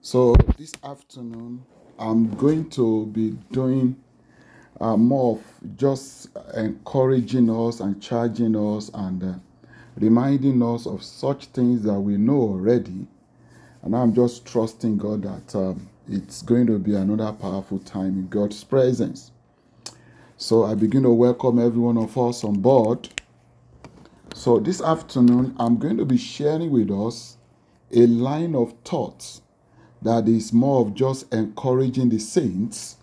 So this afternoon, I'm going to be doing uh, more of just encouraging us and charging us and uh, reminding us of such things that we know already. And I'm just trusting God that um, it's going to be another powerful time in God's presence. So I begin to welcome every one of us on board. So this afternoon, I'm going to be sharing with us a line of thoughts that is more of just encouraging the saints,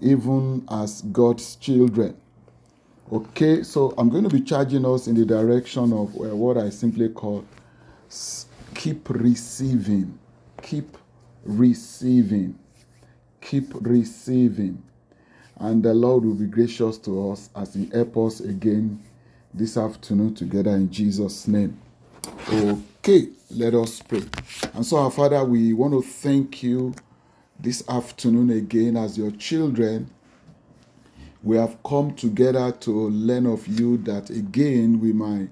even as God's children. Okay, so I'm going to be charging us in the direction of uh, what I simply call keep receiving, keep receiving, keep receiving. And the Lord will be gracious to us as He help us again this afternoon together in Jesus' name. Okay, let us pray. And so, our Father, we want to thank you this afternoon again as your children. We have come together to learn of you that again we might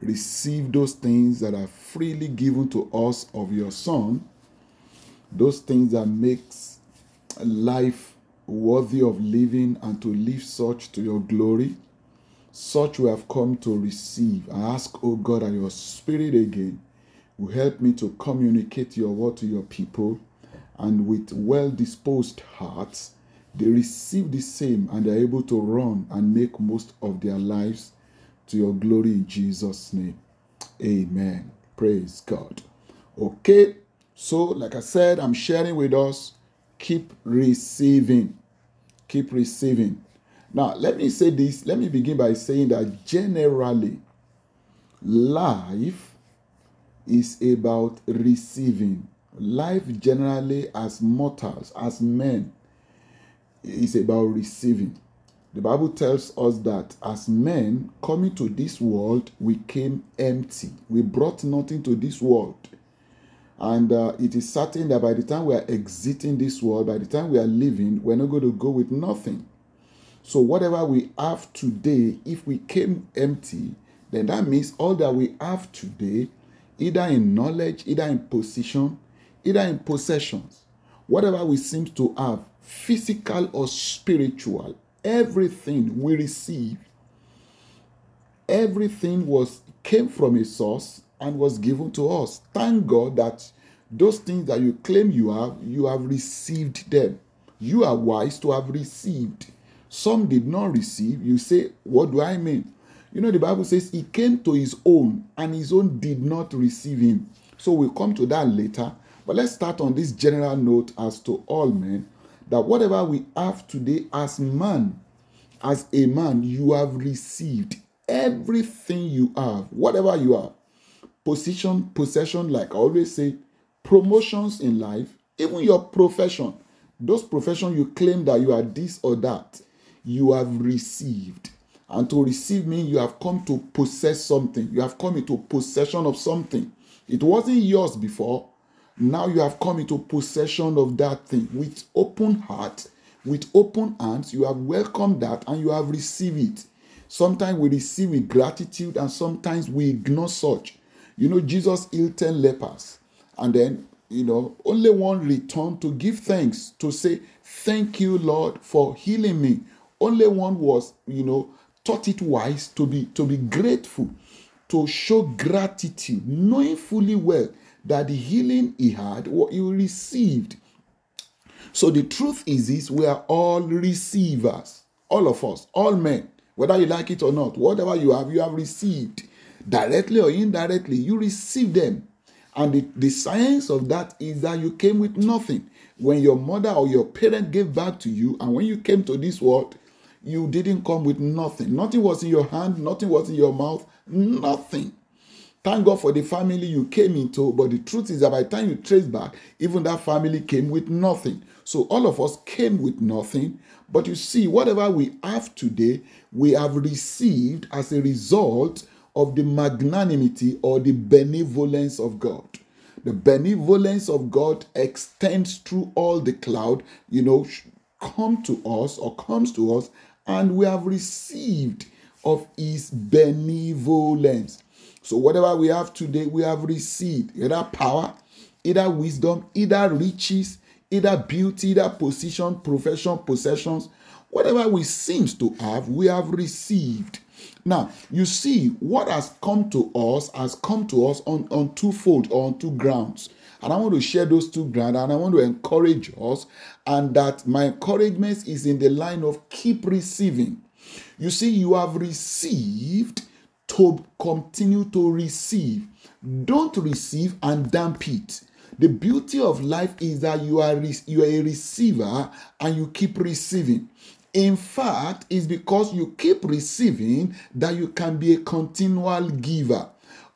receive those things that are freely given to us of your Son, those things that makes life worthy of living and to live such to your glory. Such we have come to receive. I ask, O oh God, that your spirit again will help me to communicate your word to your people. And with well disposed hearts, they receive the same and they're able to run and make most of their lives to your glory in Jesus' name. Amen. Praise God. Okay, so like I said, I'm sharing with us keep receiving. Keep receiving. Now, let me say this. Let me begin by saying that generally, life is about receiving. Life generally, as mortals, as men, is about receiving. The Bible tells us that as men coming to this world, we came empty. We brought nothing to this world. And uh, it is certain that by the time we are exiting this world, by the time we are leaving, we're not going to go with nothing. So, whatever we have today, if we came empty, then that means all that we have today, either in knowledge, either in position, either in possessions, whatever we seem to have, physical or spiritual, everything we receive, everything was came from a source and was given to us. Thank God that those things that you claim you have, you have received them. You are wise to have received some did not receive. You say, What do I mean? You know, the Bible says he came to his own and his own did not receive him. So we'll come to that later. But let's start on this general note as to all men that whatever we have today as man, as a man, you have received everything you have, whatever you have. Position, possession, like I always say, promotions in life, even your profession, those profession you claim that you are this or that you have received. And to receive means you have come to possess something. You have come into possession of something. It wasn't yours before. Now you have come into possession of that thing with open heart, with open hands. You have welcomed that and you have received it. Sometimes we receive with gratitude and sometimes we ignore such. You know, Jesus healed 10 lepers. And then, you know, only one returned to give thanks, to say, Thank you, Lord, for healing me only one was, you know, thought it wise to be to be grateful, to show gratitude, knowing fully well that the healing he had, what he received. So the truth is this: we are all receivers, all of us, all men, whether you like it or not, whatever you have, you have received directly or indirectly. You receive them. And the, the science of that is that you came with nothing. When your mother or your parent gave birth to you, and when you came to this world, you didn't come with nothing. Nothing was in your hand, nothing was in your mouth, nothing. Thank God for the family you came into, but the truth is that by the time you trace back, even that family came with nothing. So all of us came with nothing. But you see, whatever we have today, we have received as a result of the magnanimity or the benevolence of God. The benevolence of God extends through all the cloud, you know, come to us or comes to us and we have received of his benevolence. So, whatever we have today, we have received either power, either wisdom, either riches, either beauty, either position, profession, possessions, whatever we seems to have, we have received. Now, you see, what has come to us has come to us on, on twofold or on two grounds. And I want to share those two grounds and I want to encourage us. And that my encouragement is in the line of keep receiving. You see, you have received to continue to receive. Don't receive and dump it. The beauty of life is that you are you are a receiver and you keep receiving. In fact, it's because you keep receiving that you can be a continual giver.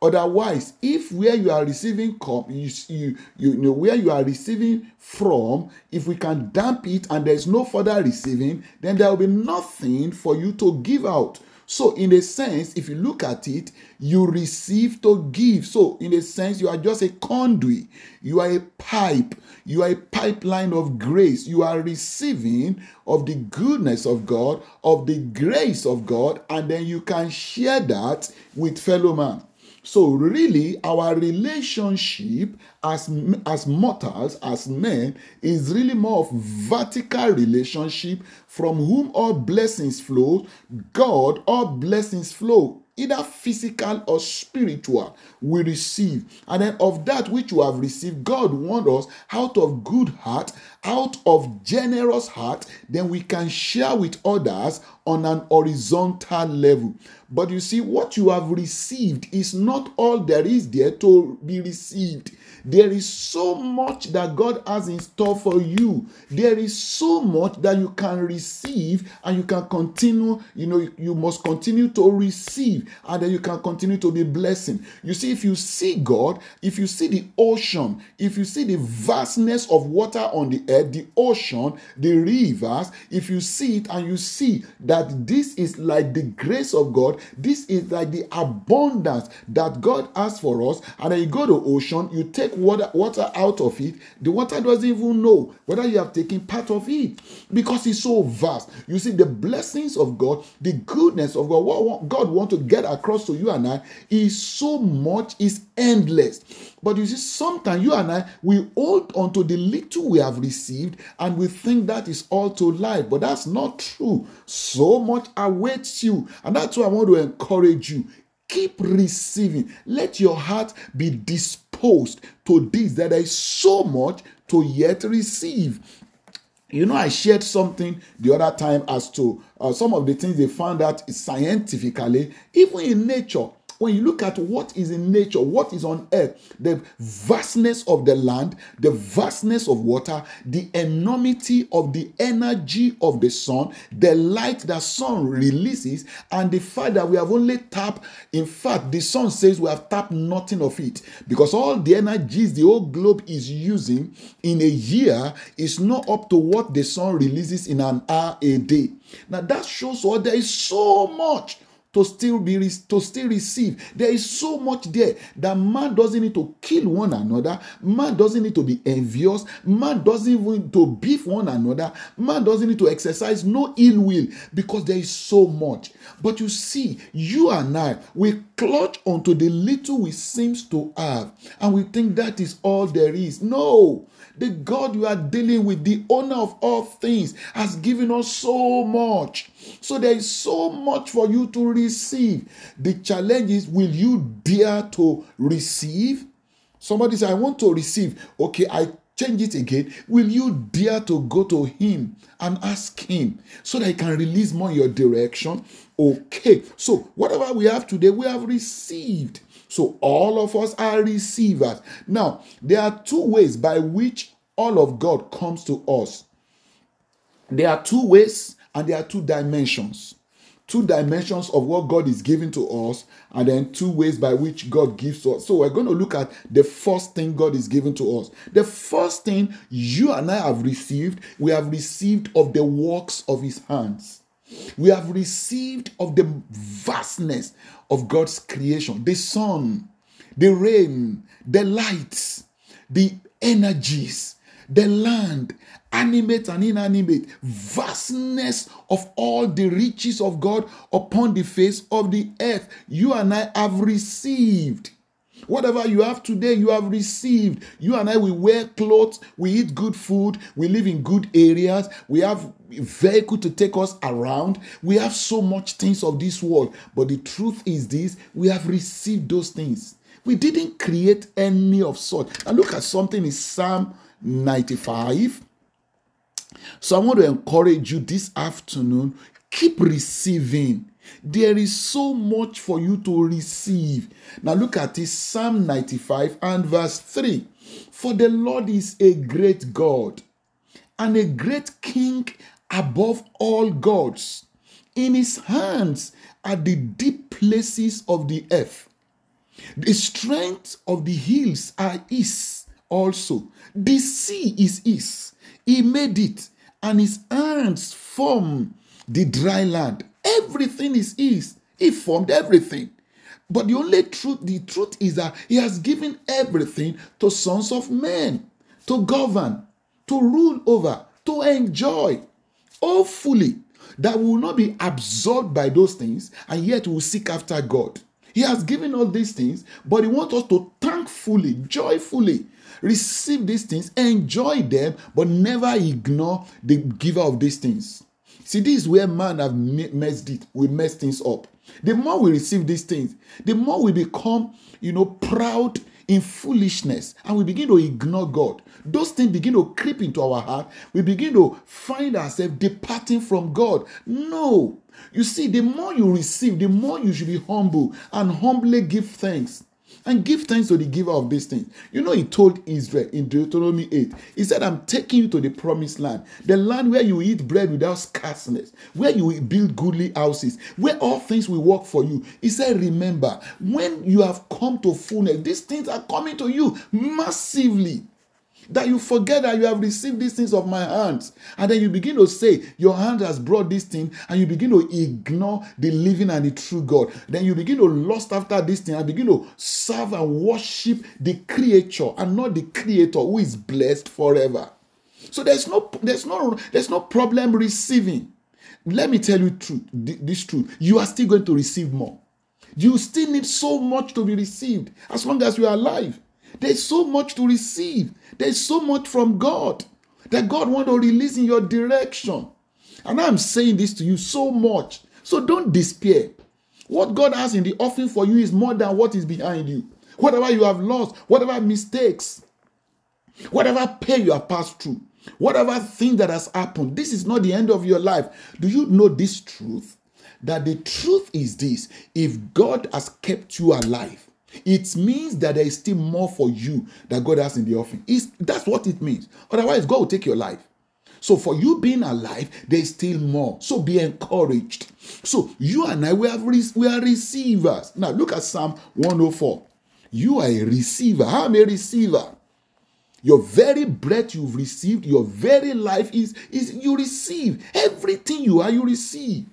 Otherwise, if where you are receiving come, you, you, you know where you are receiving from, if we can damp it and there's no further receiving, then there will be nothing for you to give out. So, in a sense, if you look at it, you receive to give. So, in a sense, you are just a conduit, you are a pipe, you are a pipeline of grace. You are receiving of the goodness of God, of the grace of God, and then you can share that with fellow man. So, really, our relationship as, as mortals, as men, is really more of vertical relationship from whom all blessings flow. God, all blessings flow either physical or spiritual, we receive. And then of that which you have received, God wants us out of good heart, out of generous heart, then we can share with others on an horizontal level. But you see, what you have received is not all there is there to be received. There is so much that God has in store for you. There is so much that you can receive and you can continue, you know, you must continue to receive and then you can continue to be blessing. You see, if you see God, if you see the ocean, if you see the vastness of water on the earth, the ocean, the rivers, if you see it and you see that this is like the grace of God, this is like the abundance that God has for us, and then you go to ocean, you take take water, water out of it, the water doesn't even know whether you have taken part of it because it's so vast. You see, the blessings of God, the goodness of God, what God wants to get across to you and I is so much, is endless. But you see, sometimes you and I, we hold on to the little we have received and we think that is all to life. But that's not true. So much awaits you. And that's why I want to encourage you. Keep receiving. Let your heart be disposed to this, that there is so much to yet receive. You know, I shared something the other time as to uh, some of the things they found out scientifically, even in nature when you look at what is in nature, what is on earth, the vastness of the land, the vastness of water, the enormity of the energy of the sun, the light that sun releases, and the fact that we have only tapped, in fact, the sun says we have tapped nothing of it because all the energies the whole globe is using in a year is not up to what the sun releases in an hour a day. Now that shows what there is so much to still be to still receive. There is so much there that man doesn't need to kill one another. Man doesn't need to be envious. Man doesn't even to beef one another. Man doesn't need to exercise no ill will because there is so much. But you see, you and I, we clutch onto the little we seems to have, and we think that is all there is. No, the God you are dealing with, the owner of all things, has given us so much. So there is so much for you to receive. The challenge is will you dare to receive? Somebody say, I want to receive. Okay, I change it again. Will you dare to go to him and ask him so that he can release more your direction? Okay, so whatever we have today, we have received. So all of us are receivers. Now, there are two ways by which all of God comes to us. There are two ways and there are two dimensions. Two dimensions of what God is giving to us, and then two ways by which God gives us. So, we're going to look at the first thing God is giving to us. The first thing you and I have received, we have received of the works of His hands. We have received of the vastness of God's creation the sun, the rain, the lights, the energies, the land, animate and inanimate, vastness of all the riches of God upon the face of the earth. You and I have received. Whatever you have today, you have received. You and I, we wear clothes, we eat good food, we live in good areas, we have vehicle to take us around. We have so much things of this world. But the truth is this we have received those things. We didn't create any of sort. And look at something in Psalm 95. So I want to encourage you this afternoon keep receiving. There is so much for you to receive. Now look at this Psalm 95 and verse 3. For the Lord is a great God and a great king above all gods. In his hands are the deep places of the earth. The strength of the hills are his also. The sea is his. He made it, and his hands form the dry land. Everything is his. He formed everything. But the only truth, the truth is that he has given everything to sons of men to govern, to rule over, to enjoy all fully. That will not be absorbed by those things and yet will seek after God. He has given all these things, but He wants us to thankfully, joyfully receive these things, enjoy them, but never ignore the giver of these things. See, this is where man have messed it. We mess things up. The more we receive these things, the more we become, you know, proud in foolishness and we begin to ignore God. Those things begin to creep into our heart. We begin to find ourselves departing from God. No. You see, the more you receive, the more you should be humble and humbly give thanks and give thanks to the giver of these things. You know, he told Israel in Deuteronomy 8, he said, I'm taking you to the promised land, the land where you eat bread without scarceness, where you build goodly houses, where all things will work for you. He said, Remember, when you have come to fullness, these things are coming to you massively that you forget that you have received these things of my hands. And then you begin to say, Your hand has brought this thing, and you begin to ignore the living and the true God. Then you begin to lust after this thing and begin to serve and worship the creature and not the creator who is blessed forever. So there's no there's no there's no problem receiving. Let me tell you truth, this truth. You are still going to receive more. You still need so much to be received as long as you are alive. There's so much to receive. There's so much from God that God wants to release in your direction. And I'm saying this to you so much. So don't despair. What God has in the offering for you is more than what is behind you. Whatever you have lost, whatever mistakes, whatever pain you have passed through, whatever thing that has happened, this is not the end of your life. Do you know this truth? That the truth is this if God has kept you alive, it means that there is still more for you that God has in the offering. It's, that's what it means. Otherwise, God will take your life. So for you being alive, there is still more. So be encouraged. So you and I, we, have we are receivers. Now look at Psalm 104. You are a receiver. I'm a receiver. Your very breath you've received, your very life is, is you receive. Everything you are, you receive.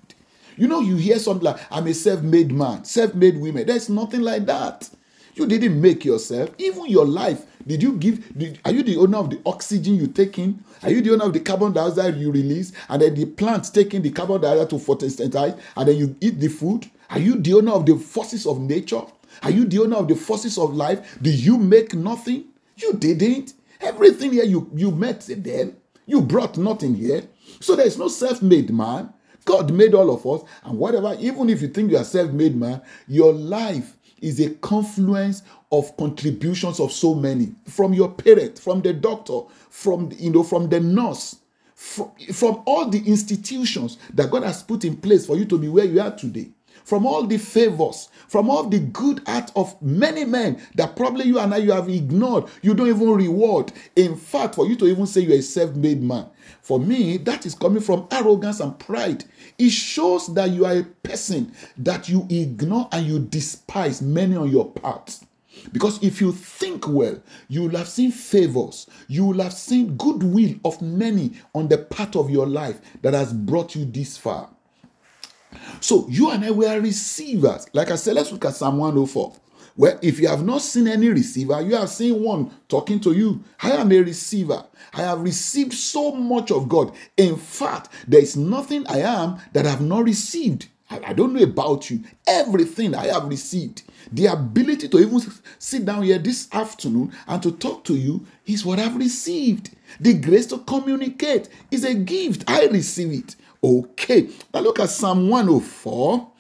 You know, you hear something like, I'm a self made man, self made woman. There's nothing like that. You didn't make yourself. Even your life, did you give? Did, are you the owner of the oxygen you take in? Are you the owner of the carbon dioxide you release? And then the plants taking the carbon dioxide to photosynthesize, and then you eat the food? Are you the owner of the forces of nature? Are you the owner of the forces of life? Do you make nothing? You didn't. Everything here you, you met them. You brought nothing here. So there's no self made man. God made all of us, and whatever, even if you think you are self made man, your life is a confluence of contributions of so many. From your parent, from the doctor, from you know, from the nurse, from, from all the institutions that God has put in place for you to be where you are today from all the favors, from all the good art of many men that probably you and I you have ignored, you don't even reward. In fact, for you to even say you're a self-made man, for me, that is coming from arrogance and pride. It shows that you are a person that you ignore and you despise many on your part. Because if you think well, you will have seen favors, you will have seen goodwill of many on the part of your life that has brought you this far. So you and I were receivers. Like I said, let's look at Psalm 104. Well, if you have not seen any receiver, you have seen one talking to you. I am a receiver. I have received so much of God. In fact, there is nothing I am that I have not received. I, don't know about you. Everything I have received, the ability to even sit down here this afternoon and to talk to you is what I've received. The grace to communicate is a gift. I receive it. Okay. Now look at Psalm 104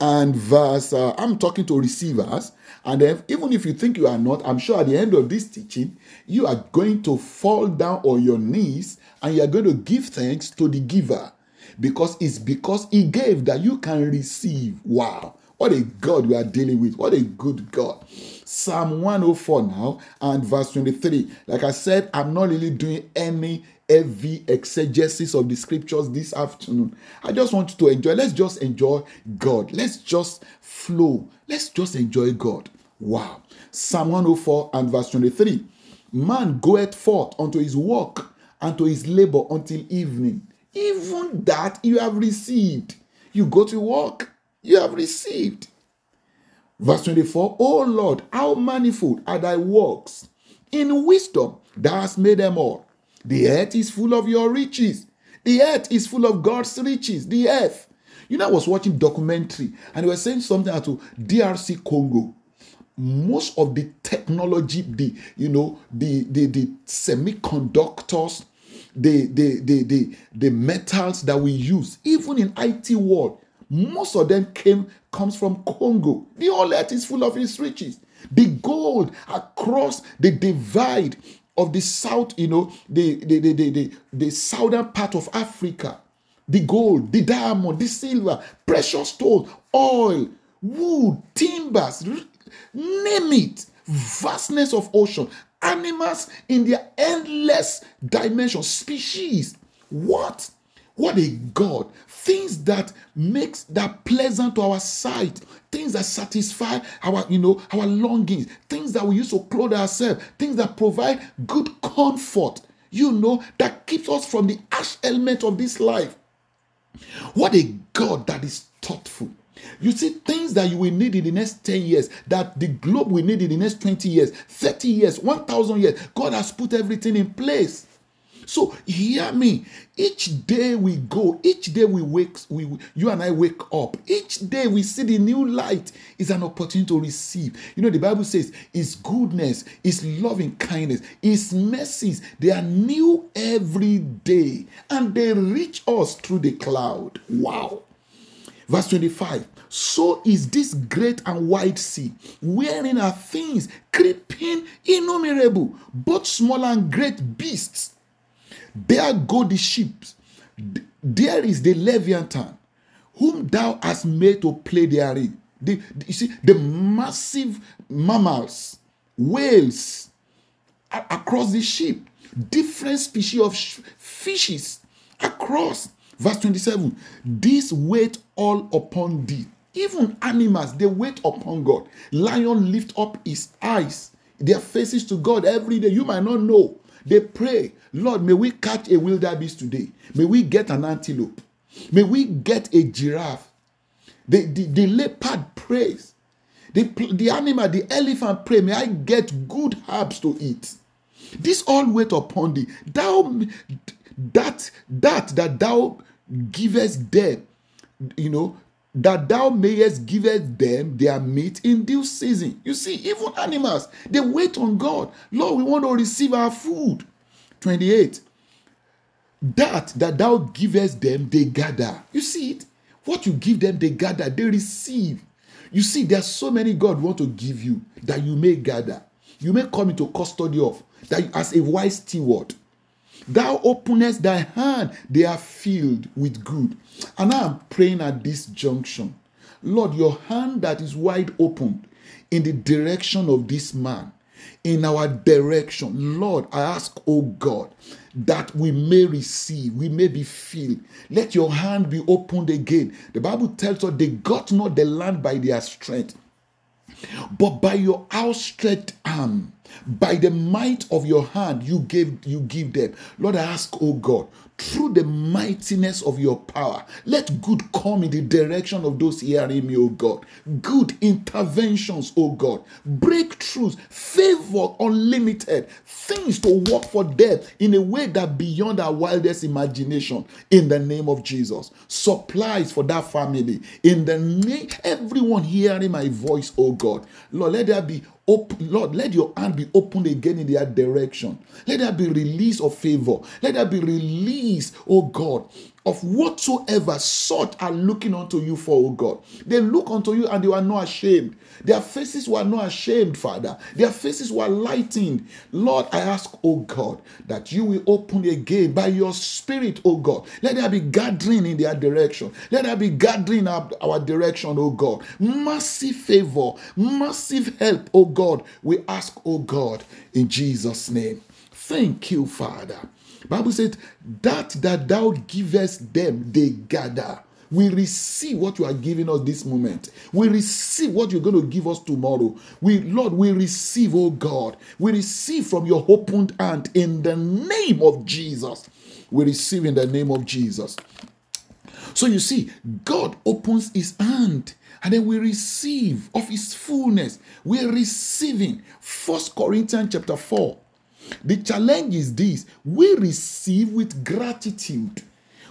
and verse. Uh, I'm talking to receivers. And then, even if you think you are not, I'm sure at the end of this teaching, you are going to fall down on your knees and you are going to give thanks to the giver because it's because he gave that you can receive. Wow. What a God we are dealing with. What a good God. Psalm 104 now and verse 23. Like I said, I'm not really doing any heavy exegesis of the scriptures this afternoon. I just want you to enjoy. Let's just enjoy God. Let's just flow. Let's just enjoy God. Wow. Psalm 104 and verse 23. Man goeth forth unto his work and to his labor until evening. Even that you have received. You go to work you have received. Verse twenty four. 24 O Lord, how manifold are thy works! In wisdom thou hast made them all. The earth is full of your riches. The earth is full of God's riches. The earth. You know, I was watching documentary and they were saying something about to DRC Congo. Most of the technology, the you know, the the, the semiconductors, the, the the the the metals that we use, even in IT world, most of them came comes from Congo. The whole earth is full of its riches. The gold across the divide of the south, you know, the the, the, the, the, the southern part of Africa. The gold, the diamond, the silver, precious stones, oil, wood, timbers, name it. Vastness of ocean, animals in their endless dimension, species. What? What a God. Things that makes that pleasant to our sight, things that satisfy our, you know, our longings, things that we use to clothe ourselves, things that provide good comfort, you know, that keeps us from the ash element of this life. What a God that is thoughtful. You see, things that you will need in the next 10 years, that the globe will need in the next 20 years, 30 years, 1,000 years, God has put everything in place. So hear me. Each day we go, each day we wake, we you and I wake up. Each day we see the new light is an opportunity to receive. You know, the Bible says His goodness, His loving kindness, His mercies, they are new every day, and they reach us through the cloud. Wow. Verse 25. So is this great and wide sea, wherein are things creeping innumerable, both small and great beasts there go the sheep. There is the Leviathan, whom thou hast made to play therein. The, you see, the massive mammals, whales across the ship, different species of fishes across. Verse 27 This wait all upon thee. Even animals, they wait upon God. Lion lift up his eyes, their faces to God every day. You might not know. They pray, Lord, may we catch a wildebeest today. May we get an antelope. May we get a giraffe. The, the, the leopard prays. The, the animal, the elephant pray, may I get good herbs to eat. This all wait upon thee. Thou that that that thou givest them, you know, that thou mayest give them their meat in due season. You see, even animals, they wait on God. Lord, we want to receive our food. 28. That that thou givest them, they gather. You see it? What you give them, they gather, they receive. You see, there are so many God want to give you that you may gather. You may come into custody of that as a wise steward. Thou openest thy hand, they are filled with good. And I am praying at this junction. Lord, your hand that is wide open in the direction of this man, in our direction. Lord, I ask, oh God, that we may receive, we may be filled. Let your hand be opened again. The Bible tells us they got not the land by their strength, but by your outstretched arm. by the might of your hand you gave you give them lord i ask oh god through the mightiness of your power let good come in the direction of those hearing me oh god. Good interventions oh god. Breakthroughs favor unlimited things to work for them in a way that beyond our wildest imagination. In the name of jesus supplies for that family. In the name everyone hearing my voice oh god. Lord let there be Open, Lord, let your hand be opened again in their direction. Let there be release of favor. Let there be release, oh God, of whatsoever such are looking unto you for, oh God. They look unto you and they are not ashamed. Their faces were not ashamed, Father. Their faces were lightened. Lord, I ask, oh God, that you will open again by your spirit, oh God. Let there be gathering in their direction. Let there be gathering up our direction, oh God. Massive favor, massive help, oh God. We ask, oh God, in Jesus' name. Thank you, Father. Bible said that that thou givest them, they gather. We receive what you are giving us this moment. We receive what you're going to give us tomorrow. We, Lord, we receive, oh God. We receive from your opened hand in the name of Jesus. We receive in the name of Jesus. So you see, God opens his hand and then we receive of his fullness. We're receiving. First Corinthians chapter 4. The challenge is this we receive with gratitude.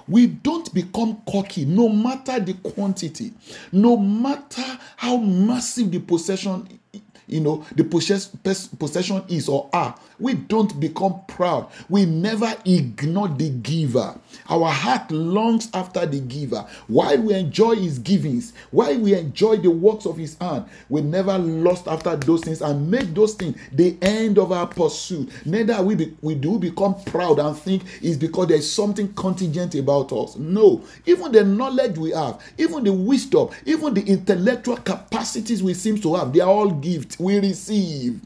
We don't become cocky no matter the quantity, no matter how massive the possession you know the possess, possession is or are. We don't become proud. We never ignore the giver. Our heart longs after the giver. While we enjoy his givings while we enjoy the works of his hand we never lost after those things and make those things the end of our pursuit. Neither we be, we do become proud and think it's because there's something contingent about us. No. Even the knowledge we have even the wisdom even the intellectual capacities we seem to have they are all gifts we receive.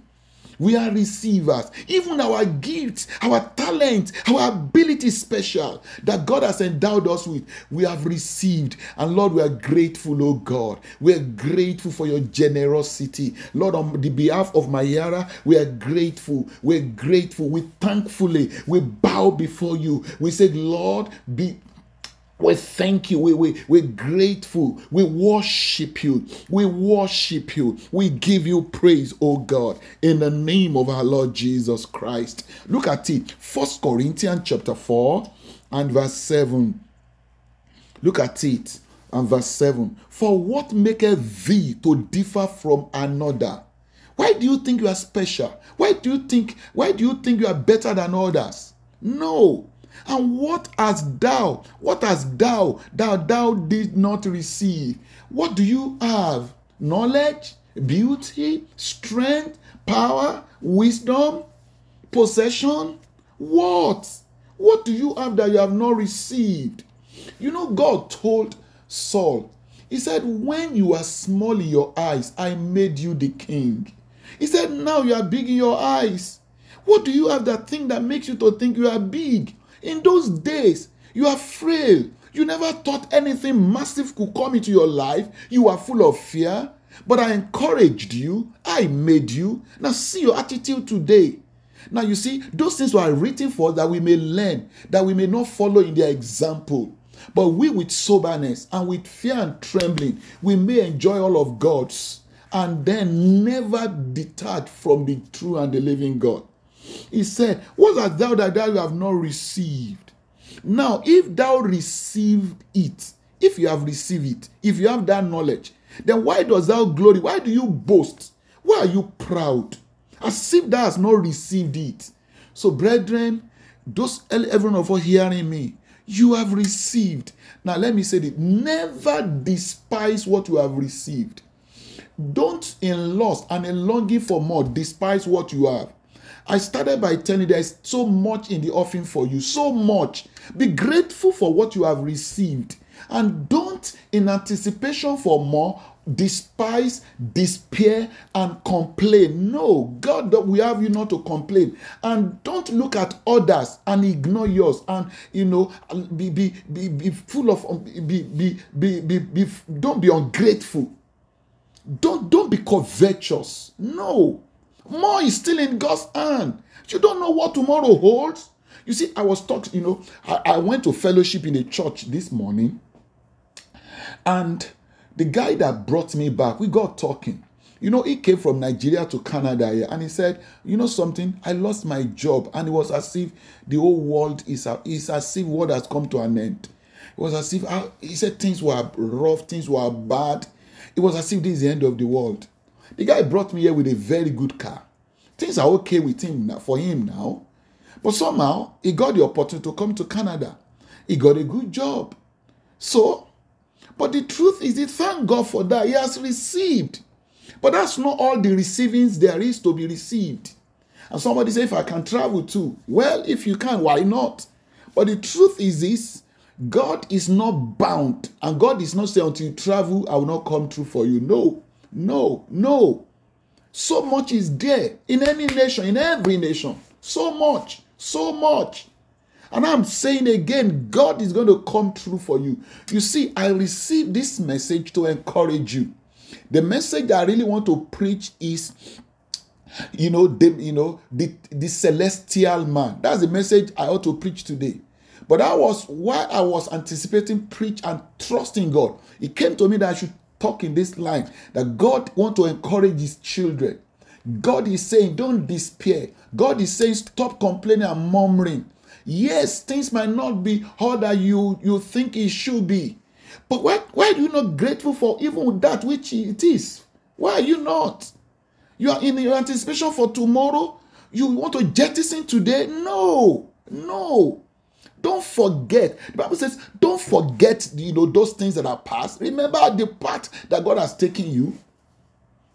We are receivers. Even our gifts, our talent, our ability special that God has endowed us with, we have received. And Lord, we are grateful, oh God. We are grateful for your generosity. Lord, on the behalf of Mayara, we are grateful. We're grateful. We thankfully, we bow before you. We say, Lord, be we thank you. We, we, we're grateful. We worship you. We worship you. We give you praise, oh God, in the name of our Lord Jesus Christ. Look at it. First Corinthians chapter 4 and verse 7. Look at it and verse 7. For what maketh thee to differ from another? Why do you think you are special? Why do you think why do you think you are better than others? No. And what hast thou? What hast thou that thou did not receive? What do you have? Knowledge, beauty, strength, power, wisdom, possession? What? What do you have that you have not received? You know, God told Saul, He said, When you are small in your eyes, I made you the king. He said, Now you are big in your eyes. What do you have that thing that makes you to think you are big? In those days, you are frail. You never thought anything massive could come into your life. You are full of fear. But I encouraged you. I made you. Now see your attitude today. Now you see, those things were written for that we may learn, that we may not follow in their example. But we, with soberness and with fear and trembling, we may enjoy all of God's and then never depart from the true and the living God. He said, What art thou that thou have not received? Now, if thou receive it, if you have received it, if you have that knowledge, then why does thou glory? Why do you boast? Why are you proud? As if thou hast not received it. So, brethren, those everyone of us hearing me, you have received. Now, let me say this never despise what you have received. Don't, in lust and in longing for more, despise what you have. I started by telling you there's so much in the offering for you, so much. Be grateful for what you have received. And don't, in anticipation for more, despise, despair, and complain. No, God, we have you not to complain. And don't look at others and ignore yours. And you know, be be be, be full of um, be, be be be be don't be ungrateful. Don't don't be covetous. No. More is still in God's hand. You don't know what tomorrow holds. You see, I was talking, you know, I, I went to fellowship in a church this morning, and the guy that brought me back, we got talking. You know, he came from Nigeria to Canada here and he said, You know something? I lost my job. And it was as if the whole world is, is as if world has come to an end. It was as if, uh, he said things were rough, things were bad. It was as if this is the end of the world. The guy brought me here with a very good car. Things are okay with him now, for him now. But somehow, he got the opportunity to come to Canada. He got a good job. So, but the truth is, he thank God for that. He has received. But that's not all the receivings there is to be received. And somebody say, if I can travel too. Well, if you can, why not? But the truth is this God is not bound. And God is not saying, until you travel, I will not come through for you. No, no, no. So much is there in any nation, in every nation. So much, so much. And I'm saying again, God is going to come through for you. You see, I received this message to encourage you. The message I really want to preach is you know the you know the the celestial man that's the message i ought to preach today but that was why i was anticipating preach and trusting god it came to me that i should talk in this line that god want to encourage his children god is saying don't despair god is saying stop complaining and murmuring yes things might not be all that you you think it should be but why, why are you not grateful for even that which it is? Why are you not? You are in your anticipation for tomorrow. You want to jettison today? No, no. Don't forget. The Bible says, don't forget, you know, those things that are past. Remember the path that God has taken you.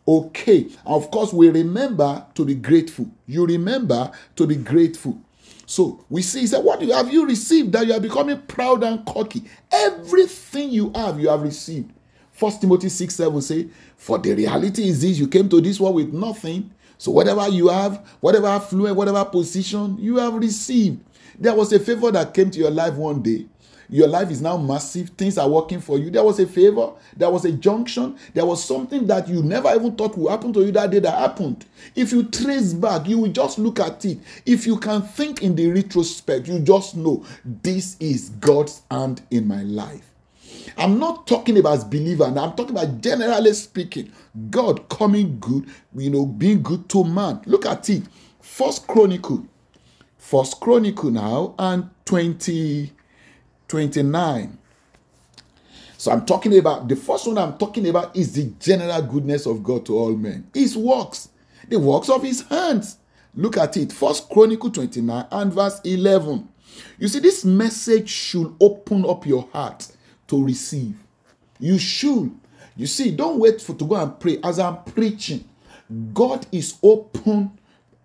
Okay. Of course, we remember to be grateful. You remember to be grateful. So we see, he said, What have you received that you are becoming proud and cocky? Everything you have, you have received. First Timothy 6 7 say, For the reality is this you came to this world with nothing. So whatever you have, whatever affluence, whatever position, you have received. There was a favor that came to your life one day your life is now massive. Things are working for you. There was a favor. There was a junction. There was something that you never even thought would happen to you that day that happened. If you trace back, you will just look at it. If you can think in the retrospect, you just know this is God's hand in my life. I'm not talking about believer, I'm talking about generally speaking, God coming good, you know, being good to man. Look at it. First Chronicle. First Chronicle now and 20 29. So I'm talking about the first one I'm talking about is the general goodness of God to all men. His works, the works of his hands. Look at it. First Chronicle 29 and verse 11. You see, this message should open up your heart to receive. You should. You see, don't wait for to go and pray. As I'm preaching, God is open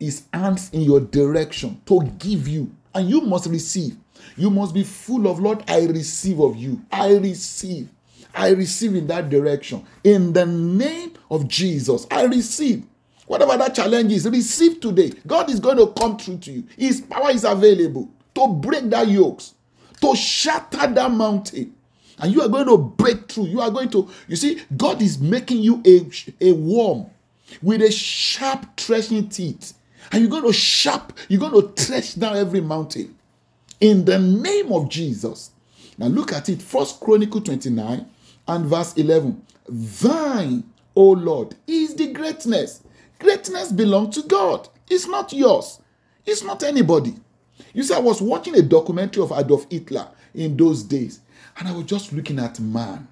his hands in your direction to give you, and you must receive. You must be full of, Lord, I receive of you. I receive. I receive in that direction. In the name of Jesus, I receive. Whatever that challenge is, receive today. God is going to come through to you. His power is available to break that yokes, to shatter that mountain. And you are going to break through. You are going to, you see, God is making you a, a worm with a sharp threshing teeth. And you're going to sharp, you're going to thresh down every mountain in the name of Jesus. Now look at it, First Chronicle 29 and verse 11. Thine, O Lord, is the greatness. Greatness belongs to God. It's not yours. It's not anybody. You see, I was watching a documentary of Adolf Hitler in those days, and I was just looking at man.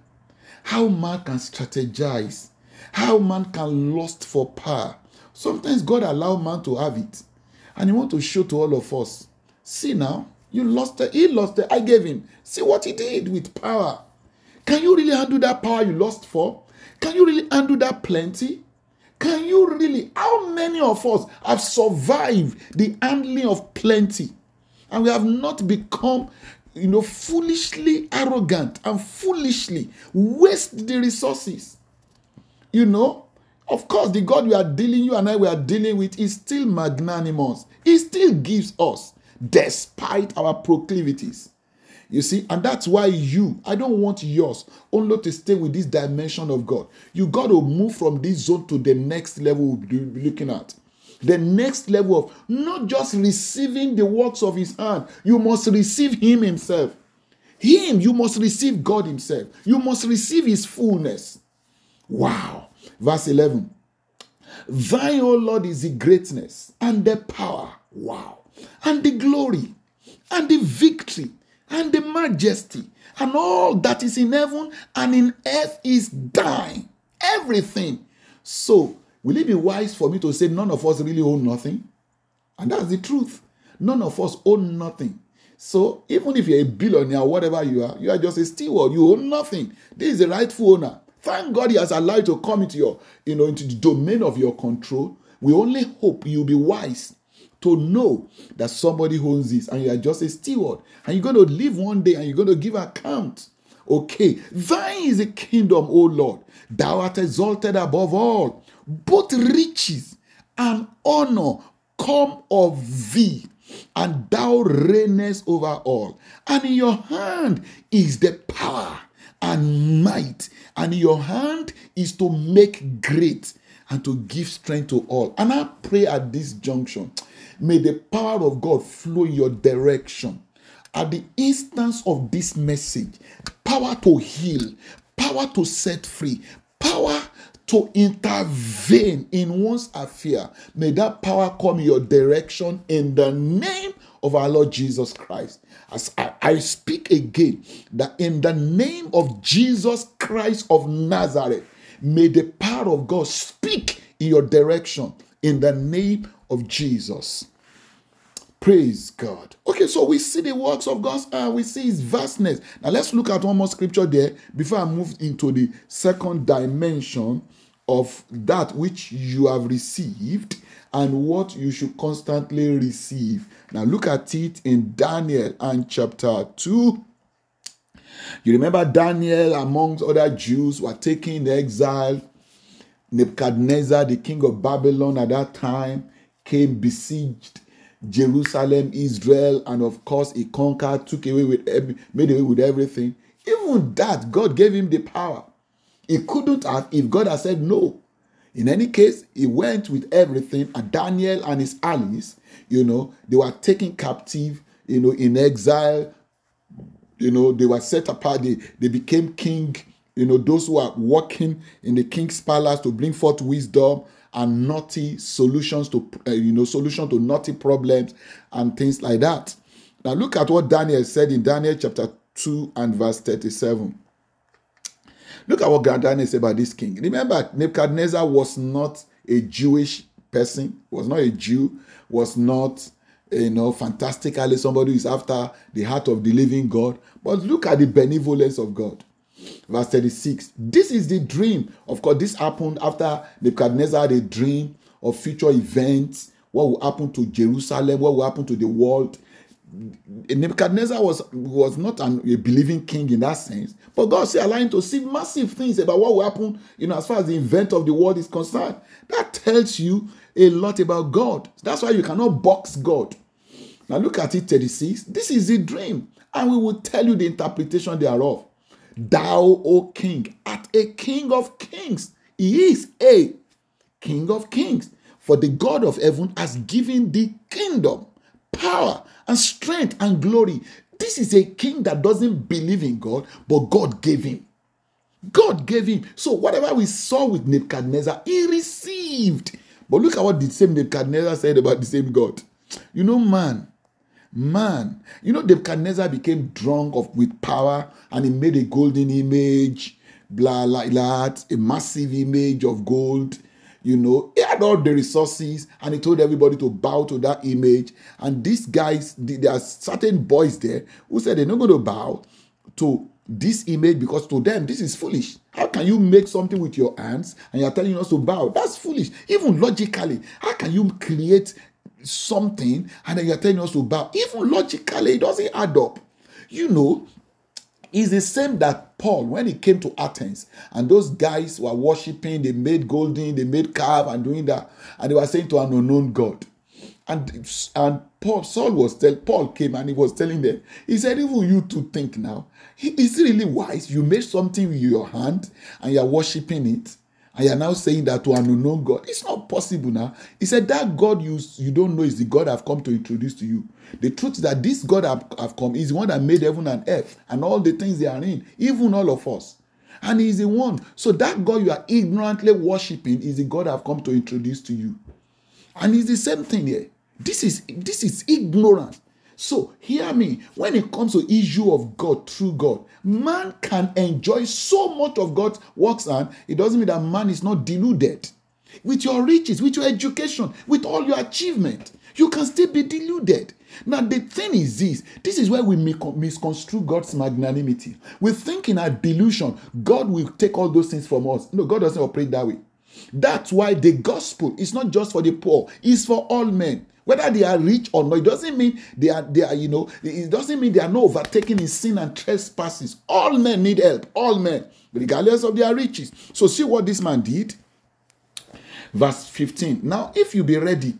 How man can strategize, how man can lust for power. Sometimes God allow man to have it, and He want to show to all of us. See now, you lost it. He lost it. I gave him. See what he did with power. Can you really handle that power you lost for? Can you really handle that plenty? Can you really? How many of us have survived the handling of plenty? And we have not become, you know, foolishly arrogant and foolishly waste the resources. You know, of course, the God we are dealing, you and I we are dealing with is still magnanimous. He still gives us despite our proclivities. You see, and that's why you, I don't want yours only to stay with this dimension of God. You got to move from this zone to the next level we'll be looking at. the next level of not just receiving the works of his hand, you must receive him himself. Him, you must receive God himself. You must receive his fullness. Wow. Verse 11. Thine, O Lord, is the greatness and the power. Wow. And the glory and the victory and the majesty and all that is in heaven and in earth is thine. Everything. So, will it be wise for me to say none of us really own nothing? And that's the truth. None of us own nothing. So, even if you're a billionaire, whatever you are, you are just a steward. You own nothing. This is the rightful owner. Thank God He has allowed you to come into your, you know, into the domain of your control. We only hope you'll be wise to know that somebody owns this and you are just a steward and you're going to live one day and you're going to give account. Okay, thine is the kingdom, O Lord. Thou art exalted above all. Both riches and honor come of thee, and thou reignest over all. And in your hand is the power and might, and your hand is to make great and to give strength to all. And I pray at this junction May the power of God flow in your direction. At the instance of this message, power to heal, power to set free, power to intervene in one's affair. May that power come your direction in the name of our Lord Jesus Christ. As I, I, speak again, that in the name of Jesus Christ of Nazareth, may the power of God speak in your direction in the name of Jesus. Praise God. Okay, so we see the works of God and we see his vastness. Now let's look at one more scripture there before I move into the second dimension of that which you have received and what you should constantly receive. Now look at it in Daniel and chapter 2. You remember Daniel, amongst other Jews, were taken in exile Nebuchadnezzar, the king of Babylon at that time, came besieged Jerusalem, Israel, and of course he conquered, took away with made away with everything. Even that, God gave him the power. He couldn't have if God had said no. In any case, he went with everything, and Daniel and his allies, you know, they were taken captive, you know, in exile. You know, they were set apart, they, they became king you know, those who are working in the king's palace to bring forth wisdom and knotty solutions to, uh, you know, solution to knotty problems and things like that. Now look at what Daniel said in Daniel chapter 2 and verse 37. Look at what Daniel said about this king. Remember, Nebuchadnezzar was not a Jewish person, was not a Jew, was not you know fantastically somebody who is after the heart of the living God. But look at the benevolence of God. Verse 36. This is the dream. Of course, this happened after Nebuchadnezzar had a dream of future events. What will happen to Jerusalem? What will happen to the world? Nebuchadnezzar was, was not an, a believing king in that sense, but God said, allow him to see massive things about what will happen, you know, as far as the event of the world is concerned. That tells you a lot about God. That's why you cannot box God. Now look at it 36. This is the dream, and we will tell you the interpretation thereof. Thou, O King, art a King of kings. He is a King of kings. For the God of heaven has given the kingdom, power, and strength and glory. This is a king that doesn't believe in God, but God gave him. God gave him. So, whatever we saw with Nebuchadnezzar, he received. But look at what the same Nebuchadnezzar said about the same God. You know, man, man. You know, Nebuchadnezzar became drunk of with power and he made a golden image, blah, like that, a massive image of gold. You know, he had all the resources and he told everybody to bow to that image. And these guys, there are certain boys there who said they're not going to bow to this image because to them this is foolish. How can you make something with your hands and you're telling us to bow? That's foolish. Even logically, how can you create something and then you're telling us to bow. Even logically, it doesn't add up. You know, it's the same that Paul, when he came to Athens, and those guys were worshiping, they made golden, they made calf and doing that, and they were saying to an unknown God. And and Paul, Saul was tell Paul came and he was telling them, he said, even you to think now, is it really wise? You made something with your hand and you're worshiping it And you're now saying that to an unknown God. It's not possible now. He said that God you, you don't know is the God I've come to introduce to you. The truth is that this God I've, I've come is the one that made heaven and earth and all the things they are in, even all of us. And He's the one. So that God you are ignorantly worshiping is the God I've come to introduce to you. And it's the same thing here. This is this is ignorance. So hear me. When it comes to issue of God through God, man can enjoy so much of God's works, and it doesn't mean that man is not deluded. With your riches, with your education, with all your achievement, you can still be deluded. Now, the thing is this this is where we misconstrue God's magnanimity. We think in our delusion, God will take all those things from us. No, God doesn't operate that way. That's why the gospel is not just for the poor, it's for all men. Whether they are rich or not, it doesn't mean they are, they are, you know, it doesn't mean they are not overtaken in sin and trespasses. All men need help, all men, regardless of their riches. So, see what this man did. Verse 15. Now, if you be ready,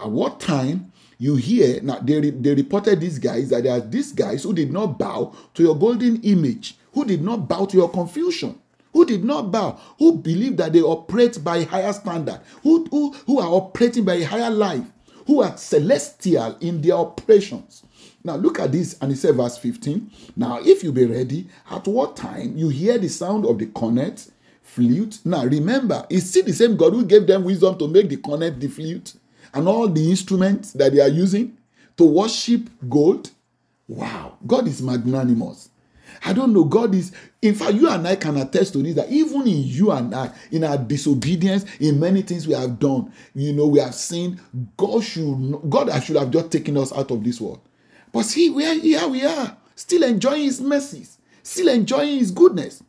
at what time you hear now they, they reported these guys that there are these guys who did not bow to your golden image, who did not bow to your confusion who did not bow, who believe that they operate by higher standard, who, who, who are operating by a higher life, who are celestial in their operations. Now look at this, and it says, verse 15. Now, if you be ready, at what time you hear the sound of the cornet, flute. Now remember, it's still the same God who gave them wisdom to make the cornet, the flute, and all the instruments that they are using to worship gold. Wow, God is magnanimous. I don't know. God is, in fact, you and I can attest to this that even in you and I, in our disobedience, in many things we have done, you know, we have seen God should, God should have just taken us out of this world. But see, we are here, we are, still enjoying His mercies, still enjoying His goodness.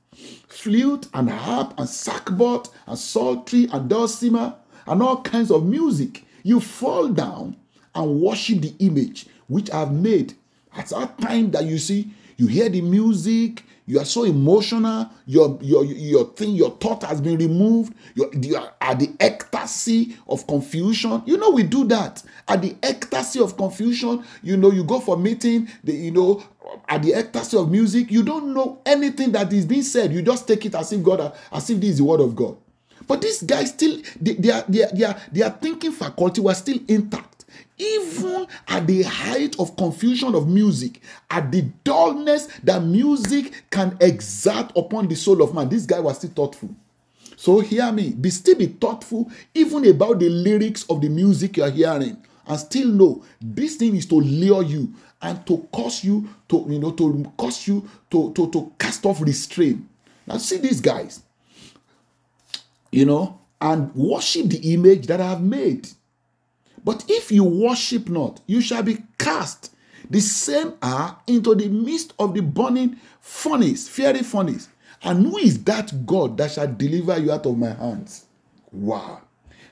Flute and harp and sackbut and psaltery and dulcimer and all kinds of music. You fall down and worship the image which I've made. At that time that you see, you hear the music, you are so emotional, your your your thing, your thought has been removed, you are at the ecstasy of confusion. You know, we do that. At the ecstasy of confusion, you know, you go for meeting, the, you know, at the ecstasy of music, you don't know anything that is being said. You just take it as if God, as if this is the word of God. But these guys still, they, they, are, they, are, they, are, their thinking faculty was still intact even at the height of confusion of music, at the dullness that music can exert upon the soul of man, this guy was still thoughtful. So hear me, be still be thoughtful even about the lyrics of the music you are hearing, and still know this thing is to lure you and to cause you to you know to cause you to to, to cast off restraint. Now see these guys, you know, and worship the image that I have made. But if you worship not, you shall be cast the same hour into the midst of the burning furnace, fiery furnace. And who is that God that shall deliver you out of my hands? Wow.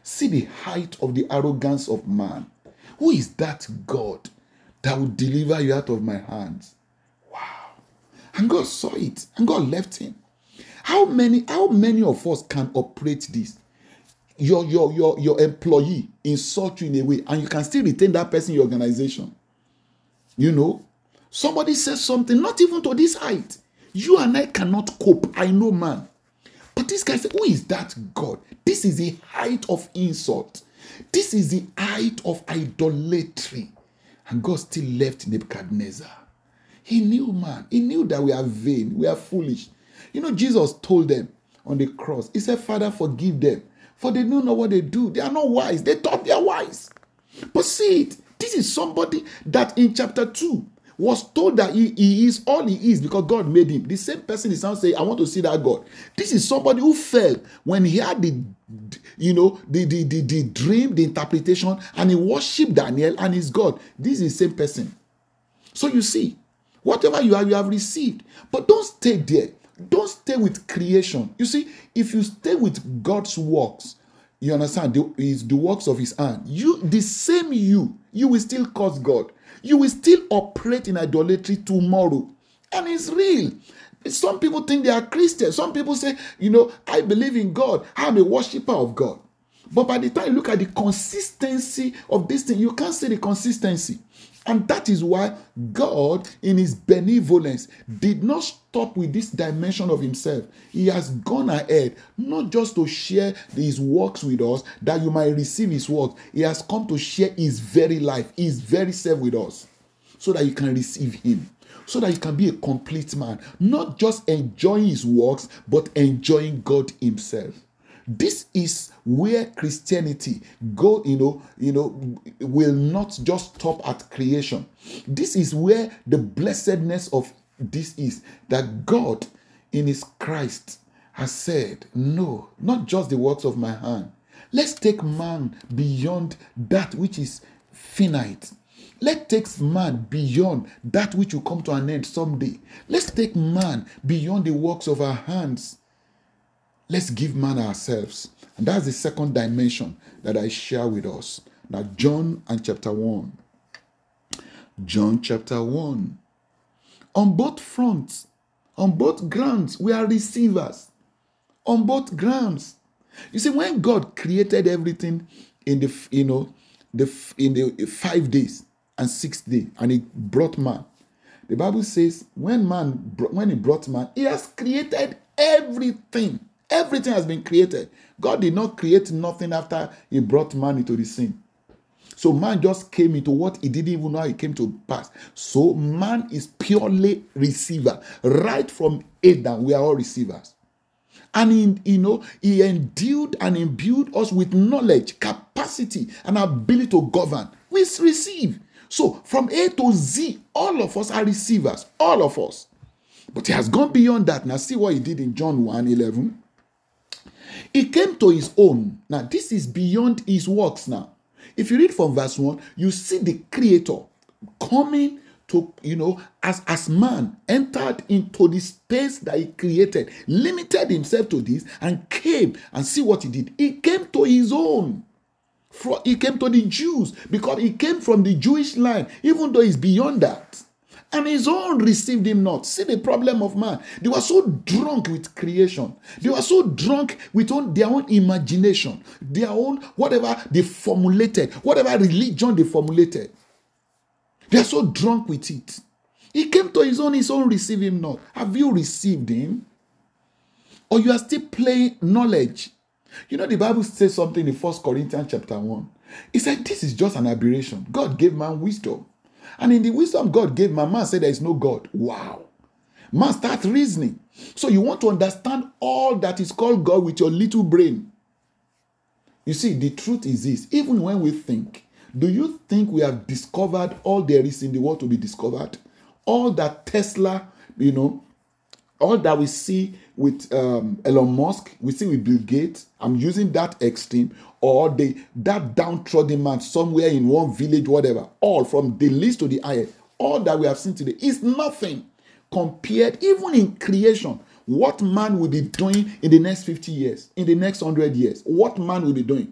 See the height of the arrogance of man. Who is that God that will deliver you out of my hands? Wow. And God saw it and God left him. How many, how many of us can operate this? Your your your your employee insult you in a way and you can still retain that person in your organization. You know? Somebody says something not even to this height. You and i cannot cope. I know man. But this guy said who is that god? This is the height of insult. This is the height of idolatry. And god still left nebuchadnezzar. He knew man. He knew that we are vain. We are foolish. You know jesus told them on the cross. He said father forgive them for they don't know what they do. They are not wise. They thought they are wise. But see it. This is somebody that in chapter 2 was told that he, he is all he is because God made him. The same person is now saying, I want to see that God. This is somebody who fell when he had the you know the, the, the, the dream, the interpretation, and he worshiped Daniel and his God. This is the same person. So you see, whatever you have, you have received. But don't stay there. Don't stay with creation. You see, if you stay with God's works, you understand, the, is the works of his hand. You, the same you, you will still cause God. You will still operate in idolatry tomorrow. And it's real. Some people think they are Christians. Some people say, you know, I believe in God. I'm a worshiper of God. But by the time you look at the consistency of this thing, you can't see the consistency. And that is why God, in His benevolence, did not stop with this dimension of Himself. He has gone ahead, not just to share His works with us, that you might receive His works. He has come to share His very life, His very self with us, so that you can receive Him. So that you can be a complete man, not just enjoying his works, but enjoying God Himself this is where christianity go you know you know will not just stop at creation. This is where the blessedness of this is that god in his christ has said no not just the works of my hand. Let's take man beyond that which is finite. Let's take man beyond that which will come to an end someday. Let's take man beyond the works of our hands Let's give man ourselves. And that's the second dimension that I share with us. Now, John and chapter 1. John chapter 1. On both fronts, on both grounds, we are receivers. On both grounds. You see, when God created everything in the you know the in the five days and sixth day, and he brought man. The Bible says when man when he brought man, he has created everything Everything has been created. God did not create nothing after he brought man into the scene. So man just came into what he didn't even know he came to pass. So man is purely receiver. Right from Adam, we are all receivers. And in, you know, he endued and imbued us with knowledge, capacity, and ability to govern. We receive. So from A to Z, all of us are receivers. All of us. But he has gone beyond that. Now see what he did in John 1 11. He came to his own. Now, this is beyond his works now. If you read from verse 1, you see the creator coming to, you know, as, as man, entered into the space that he created, limited himself to this, and came and see what he did. He came to his own. He came to the Jews because he came from the Jewish line, even though he's beyond that and his own received him not. See the problem of man. They were so drunk with creation. They were so drunk with own, their own imagination, their own whatever they formulated, whatever religion they formulated. They are so drunk with it. He came to his own, his own received him not. Have you received him? Or you are still playing knowledge? You know, the Bible says something in First Corinthians chapter 1. It said, This is just an aberration. God gave man wisdom. And in the wisdom God gave my man said there is no God. Wow. Man start reasoning. So you want to understand all that is called God with your little brain. You see, the truth is this even when we think, do you think we have discovered all there is in the world to be discovered? All that Tesla, you know, all that we see with um, Elon Musk, we see with Bill Gates. I'm using that extreme, or the that downtrodden man somewhere in one village, whatever. All from the least to the highest, all that we have seen today is nothing compared, even in creation. What man will be doing in the next 50 years, in the next 100 years? What man will be doing?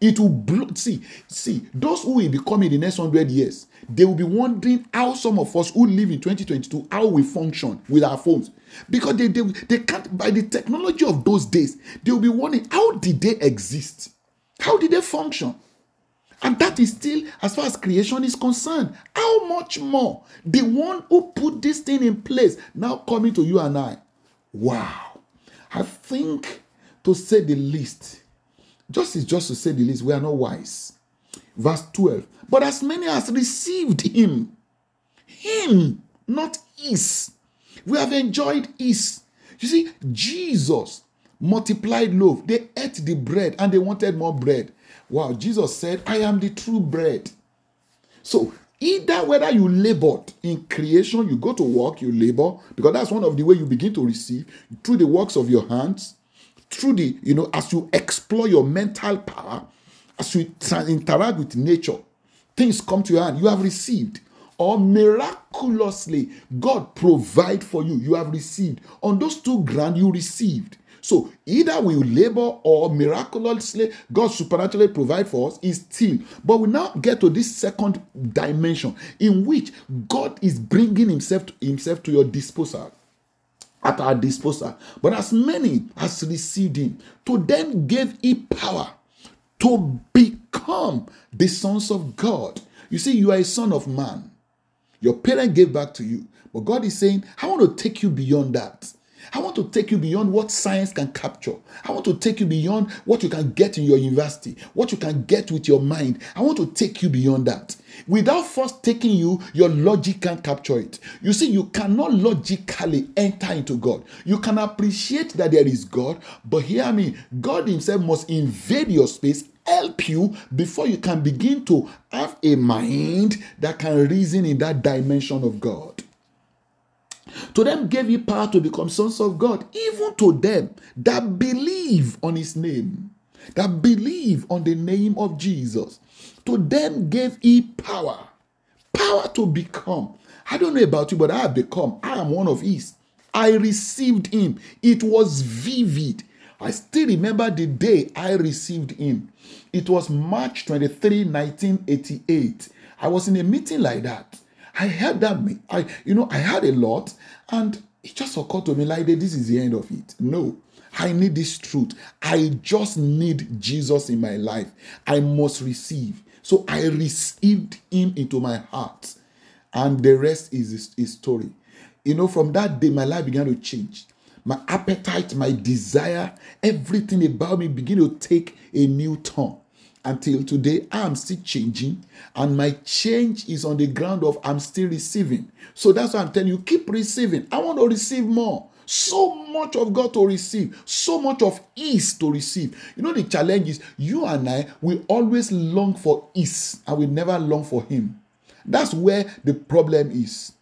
It will blow. See, see, those who will be coming in the next 100 years, they will be wondering how some of us who live in 2022, how we function with our phones. Because they, they, they can't, by the technology of those days, they will be wondering how did they exist? How did they function? And that is still, as far as creation is concerned, how much more the one who put this thing in place now coming to you and I. Wow. I think, to say the least, just is just to say the least, we are not wise. Verse 12. But as many as received him, him, not his. We have enjoyed his. You see, Jesus multiplied loaf. They ate the bread and they wanted more bread. Wow, Jesus said, I am the true bread. So, either whether you labored in creation, you go to work, you labor, because that's one of the way you begin to receive through the works of your hands, through the, you know, as you explore your mental power, as you interact with nature, things come to your hand, you have received. Or miraculously, God provide for you, you have received. On those two ground, you received. So either we labor or miraculously God supernaturally provide for us is still. But we now get to this second dimension in which God is bringing Himself to, himself to your disposal at our disposal. But as many as received him, to them gave he power to become the sons of God. You see, you are a son of man. Your parent gave back to you. But God is saying, I want to take you beyond that. I want to take you beyond what science can capture. I want to take you beyond what you can get in your university, what you can get with your mind. I want to take you beyond that. Without first taking you, your logic can't capture it. You see, you cannot logically enter into God. You can appreciate that there is God, but hear me, God Himself must invade your space help you before you can begin to have a mind that can reason in that dimension of God. To them gave he power to become sons of God, even to them that believe on his name, that believe on the name of Jesus. To them gave he power, power to become. I don't know about you, but I have become. I am one of his. I received him. It was vivid. I still remember the day I received him. It was March 23, 1988. I was in a meeting like that. I heard that, I, you know, I had a lot, and it just occurred to me like, this is the end of it. No, I need this truth. I just need Jesus in my life. I must receive. So I received him into my heart. And the rest is his story. You know, from that day, my life began to change. My appetite, my desire, everything about me began to take a new turn until today i'm still changing and my change is on the ground of i'm still receiving. So that's why i'm telling you keep receiving. I want to receive more. So much of god to receive so much of ease to receive. You know the challenge is you and i we always long for ease and we never long for him. That's where the problem is.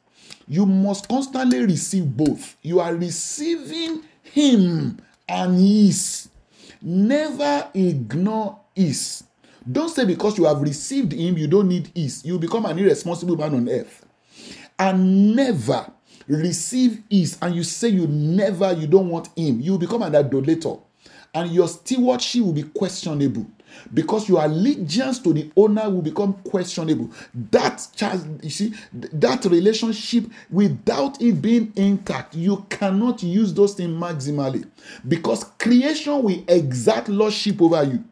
You must constantly receive both. You are receiving him and ease. Never ignore ease don't say because you have received him, you don't need ease. You become an irresponsible man on earth. And never receive ease, and you say you never, you don't want him. You become an idolater. And your stewardship will be questionable because your allegiance to the owner will become questionable. That child, you see, that relationship without it being intact, you cannot use those things maximally because creation will exert lordship over you.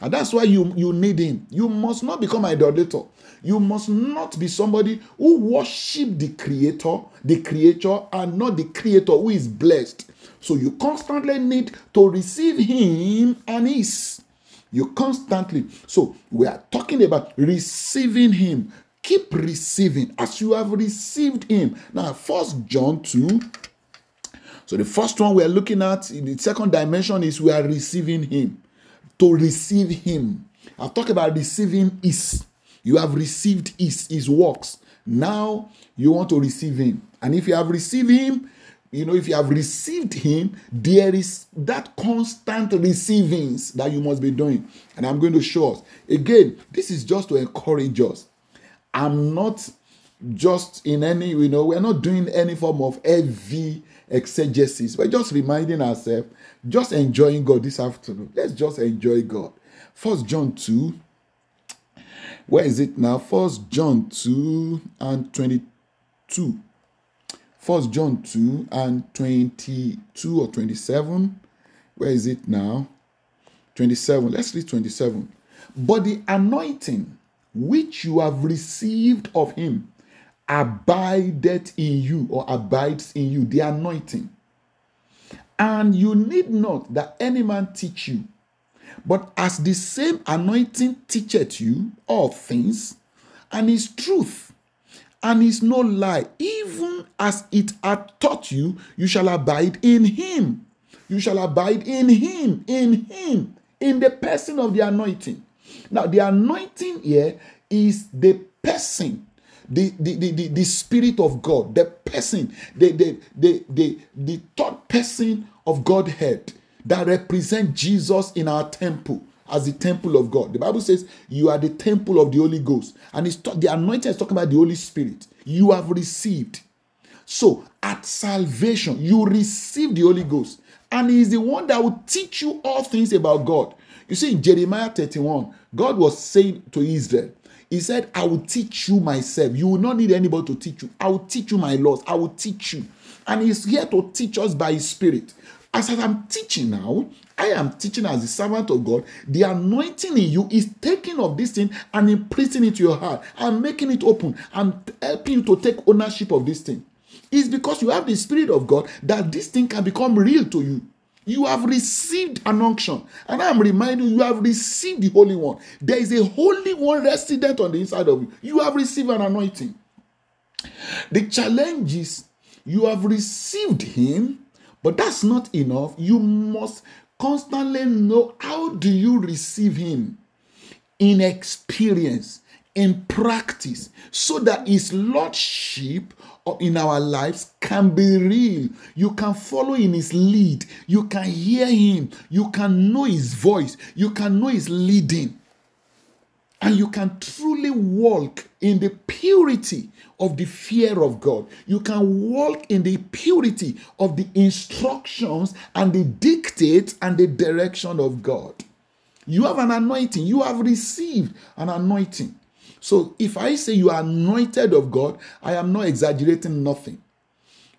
And that's why you, you need him. You must not become an idolator. You must not be somebody who worship the creator, the creator, and not the creator who is blessed. So you constantly need to receive him and his. You constantly. So we are talking about receiving him. Keep receiving as you have received him. Now, first John 2. So the first one we are looking at the second dimension is we are receiving him to receive him. I've talked about receiving is. You have received his, his works. Now you want to receive him. And if you have received him, you know, if you have received him, there is that constant receivings that you must be doing. And I'm going to show us. Again, this is just to encourage us. I'm not just in any, you know, we're not doing any form of heavy exegesis. We're just reminding ourselves just enjoying God this afternoon. Let's just enjoy God. First John 2. Where is it now? First John 2 and 22. First John 2 and 22 or 27. Where is it now? 27. Let's read 27. But the anointing which you have received of him abideth in you or abides in you. The anointing and you need not that any man teach you. But as the same anointing teacheth you all things, and is truth, and is no lie, even as it hath taught you, you shall abide in him. You shall abide in him, in him, in the person of the anointing. Now, the anointing here is the person the, the, the, the, Spirit of God, the person, the, the, the, the, the third person of Godhead that represent Jesus in our temple as the temple of God. The Bible says you are the temple of the Holy Ghost. And it's the anointing is talking about the Holy Spirit. You have received. So at salvation, you receive the Holy Ghost. And He is the one that will teach you all things about God. You see, in Jeremiah 31, God was saying to Israel, he said, I will teach you myself. You will not need anybody to teach you. I will teach you my laws. I will teach you. And He's here to teach us by His Spirit. As I'm teaching now, I am teaching as the servant of God. The anointing in you is taking of this thing and imprinting it to your heart and making it open and helping you to take ownership of this thing. It's because you have the Spirit of God that this thing can become real to you. You have received an unction. And I'm reminding you, you have received the Holy One. There is a Holy One resident on the inside of you. You have received an anointing. The challenge is you have received Him, but that's not enough. You must constantly know how do you receive Him in experience in practice so that his lordship in our lives can be real. You can follow in his lead. You can hear him. You can know his voice. You can know his leading. And you can truly walk in the purity of the fear of God. You can walk in the purity of the instructions and the dictates and the direction of God. You have an anointing. You have received an anointing. So if I say you are anointed of God, I am not exaggerating nothing.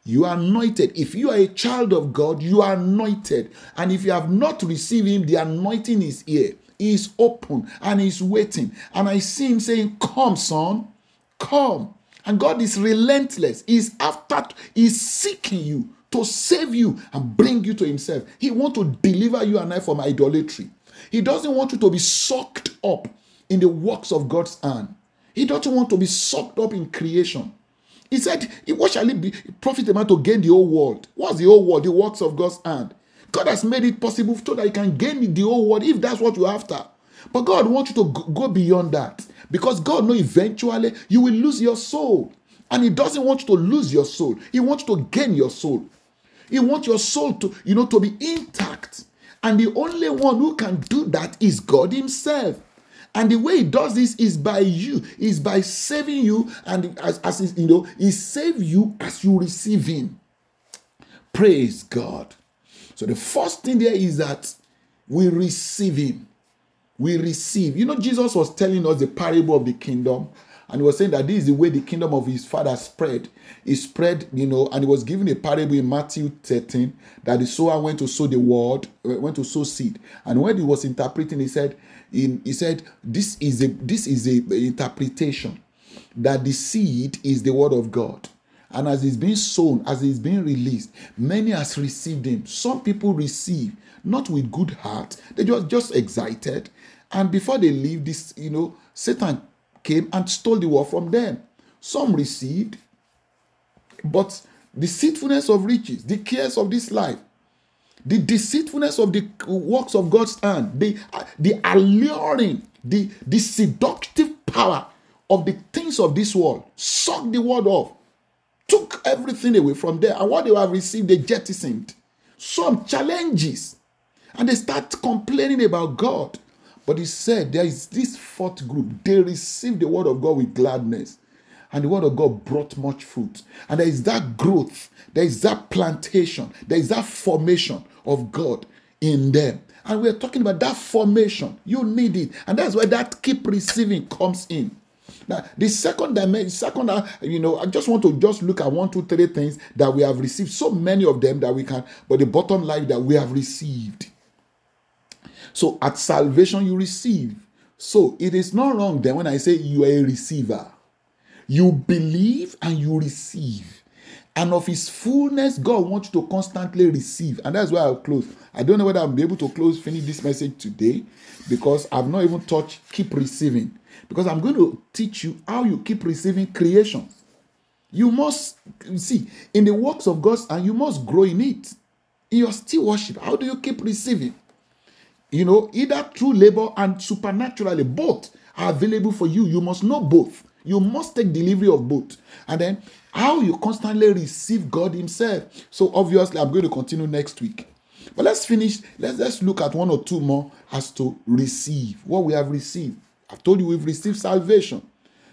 You are anointed. If you are a child of God, you are anointed. And if you have not received Him, the anointing is here. He is open and He's waiting. And I see Him saying, Come, son, come. And God is relentless. He's after, He's seeking you to save you and bring you to Himself. He wants to deliver you and I from idolatry. He doesn't want you to be sucked up in the works of God's hand. He doesn't want to be sucked up in creation. He said, What shall it be? Profit a man to gain the whole world. What's the whole world? The works of God's hand. God has made it possible so that you can gain the whole world if that's what you're after. But God wants you to go beyond that because God knows eventually you will lose your soul. And He doesn't want you to lose your soul. He wants you to gain your soul. He wants your soul to, you know, to be intact. And the only one who can do that is God Himself. And the way he does this is by you, is by saving you, and as, as you know, he save you as you receive him. Praise God. So the first thing there is that we receive him. We receive. You know, Jesus was telling us the parable of the kingdom. And he was saying that this is the way the kingdom of his father spread. He spread, you know, and he was giving a parable in Matthew 13 that the sower went to sow the word, uh, went to sow seed. And when he was interpreting, he said, in, he said, this is a this is a, interpretation that the seed is the word of God. And as it's being sown, as it's being released, many has received him. Some people receive not with good heart, they just just excited. And before they leave, this, you know, Satan came and stole the word from them. Some received, but the deceitfulness of riches, the cares of this life, the deceitfulness of the works of God's hand, the, the alluring, the, the seductive power of the things of this world, sucked the word off, took everything away from there, and what they have received, they jettisoned. Some challenges, and they start complaining about God. But he said there is this fourth group. They receive the word of God with gladness. And the word of God brought much fruit. And there is that growth, there is that plantation, there is that formation of God in them. And we're talking about that formation. You need it. And that's why that keep receiving comes in. Now, the second dimension, second, uh, you know, I just want to just look at one, two, three things that we have received. So many of them that we can, but the bottom line that we have received. So at salvation, you receive. So it is not wrong then when I say you are a receiver. You believe and you receive. And of his fullness, God wants you to constantly receive. And that's why I'll close. I don't know whether I'll be able to close, finish this message today because I've not even touched keep receiving. Because I'm going to teach you how you keep receiving creation. You must see in the works of God and you must grow in it. In your still worship, how do you keep receiving? You know, either through labor and supernaturally, both are available for you. You must know both. You must take delivery of both. And then how you constantly receive God Himself. So obviously, I'm going to continue next week. But let's finish. Let's let's look at one or two more as to receive what we have received. I've told you we've received salvation.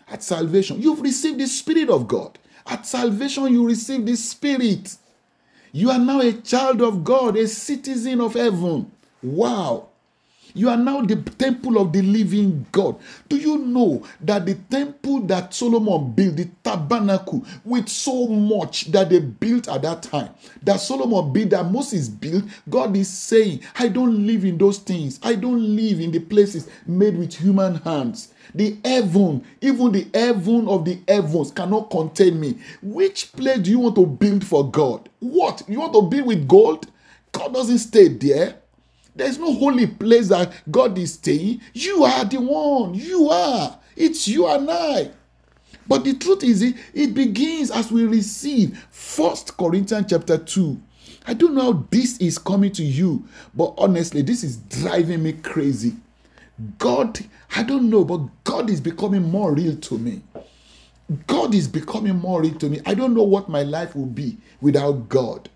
At salvation, you've received the Spirit of God. At salvation, you receive the Spirit. You are now a child of God, a citizen of heaven. Wow. You are now the temple of the living God. Do you know that the temple that Solomon built, the tabernacle, with so much that they built at that time, that Solomon built, that Moses built, God is saying, I don't live in those things. I don't live in the places made with human hands. The heaven, even the heaven of the heavens, cannot contain me. Which place do you want to build for God? What? You want to build with gold? God doesn't stay there. There's no holy place that God is staying. You are the one. You are. It's you and I. But the truth is, it, it begins as we receive First Corinthians chapter 2. I don't know how this is coming to you, but honestly, this is driving me crazy. God, I don't know, but God is becoming more real to me. God is becoming more real to me. I don't know what my life will be without God.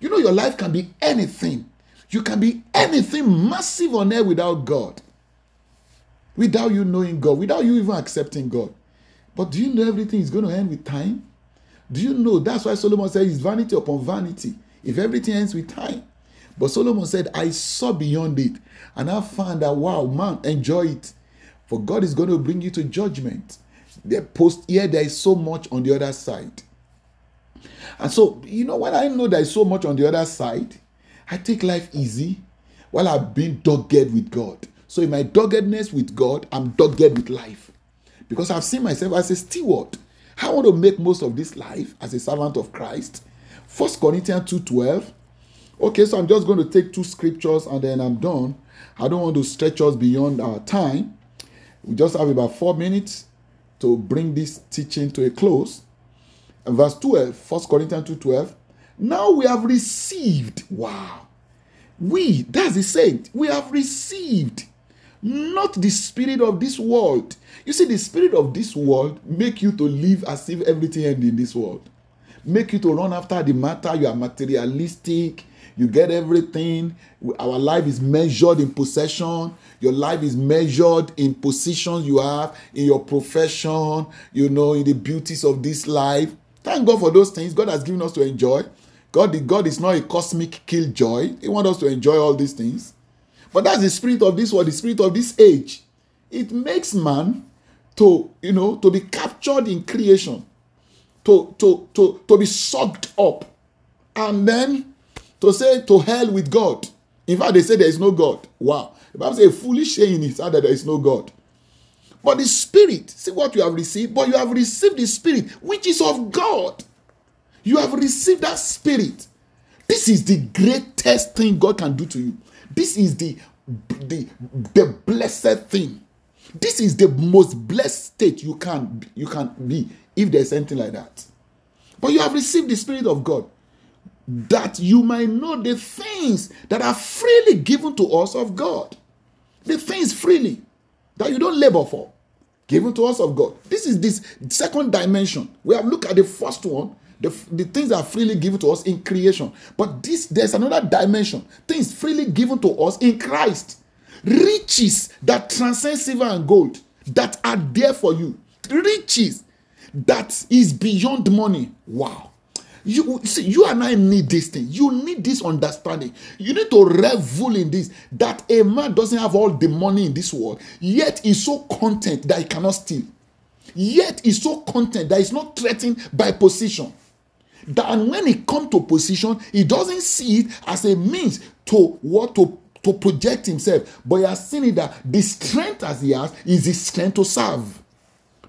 You know, your life can be anything. You can be anything massive on earth without God. Without you knowing God, without you even accepting God. But do you know everything is going to end with time? Do you know that's why Solomon said it's vanity upon vanity if everything ends with time? But Solomon said, I saw beyond it and I found that, wow, man, enjoy it. For God is going to bring you to judgment. The post here, there is so much on the other side. And so, you know, when I know there is so much on the other side, I take life easy while I've been dogged with God. So, in my doggedness with God, I'm dogged with life. Because I've seen myself as a steward. I want to make most of this life as a servant of Christ. First Corinthians 2:12. Okay, so I'm just going to take two scriptures and then I'm done. I don't want to stretch us beyond our time. We just have about four minutes to bring this teaching to a close And verse 12, 1 Corinthians 2 12. Now we have received. Wow. We, that's the saint, we have received not the spirit of this world. You see, the spirit of this world make you to live as if everything ends in this world. Make you to run after the matter. You are materialistic. You get everything. Our life is measured in possession. Your life is measured in positions you have in your profession. You know, in the beauties of this life. Thank God for those things God has given us to enjoy. God, God is not a cosmic killjoy. He wants us to enjoy all these things. But that's the spirit of this world, the spirit of this age. It makes man to, you know, to be captured in creation, to, to, to, to be sucked up, and then to say to hell with God. In fact, they say there is no God. Wow. The Bible says a foolish saying is that there is no God. But the Spirit, see what you have received, but you have received the Spirit, which is of God. You have received that Spirit. This is the greatest thing God can do to you. This is the, the, the blessed thing. This is the most blessed state you can, you can be if there's anything like that. But you have received the Spirit of God that you might know the things that are freely given to us of God. The things freely that you don't labor for, given to us of God. This is this second dimension. We have looked at the first one, the, the things are freely given to us in creation. But this there's another dimension, things freely given to us in Christ. Riches that transcend silver and gold that are there for you. Riches that is beyond money. Wow. You see, you and I need this thing. You need this understanding. You need to revel in this that a man doesn't have all the money in this world, yet is so content that he cannot steal. Yet is so content that he's not threatened by position. That when he come to position, he doesn't see it as a means to what to to project himself, but he has seen it that the strength as he has is the strength to serve,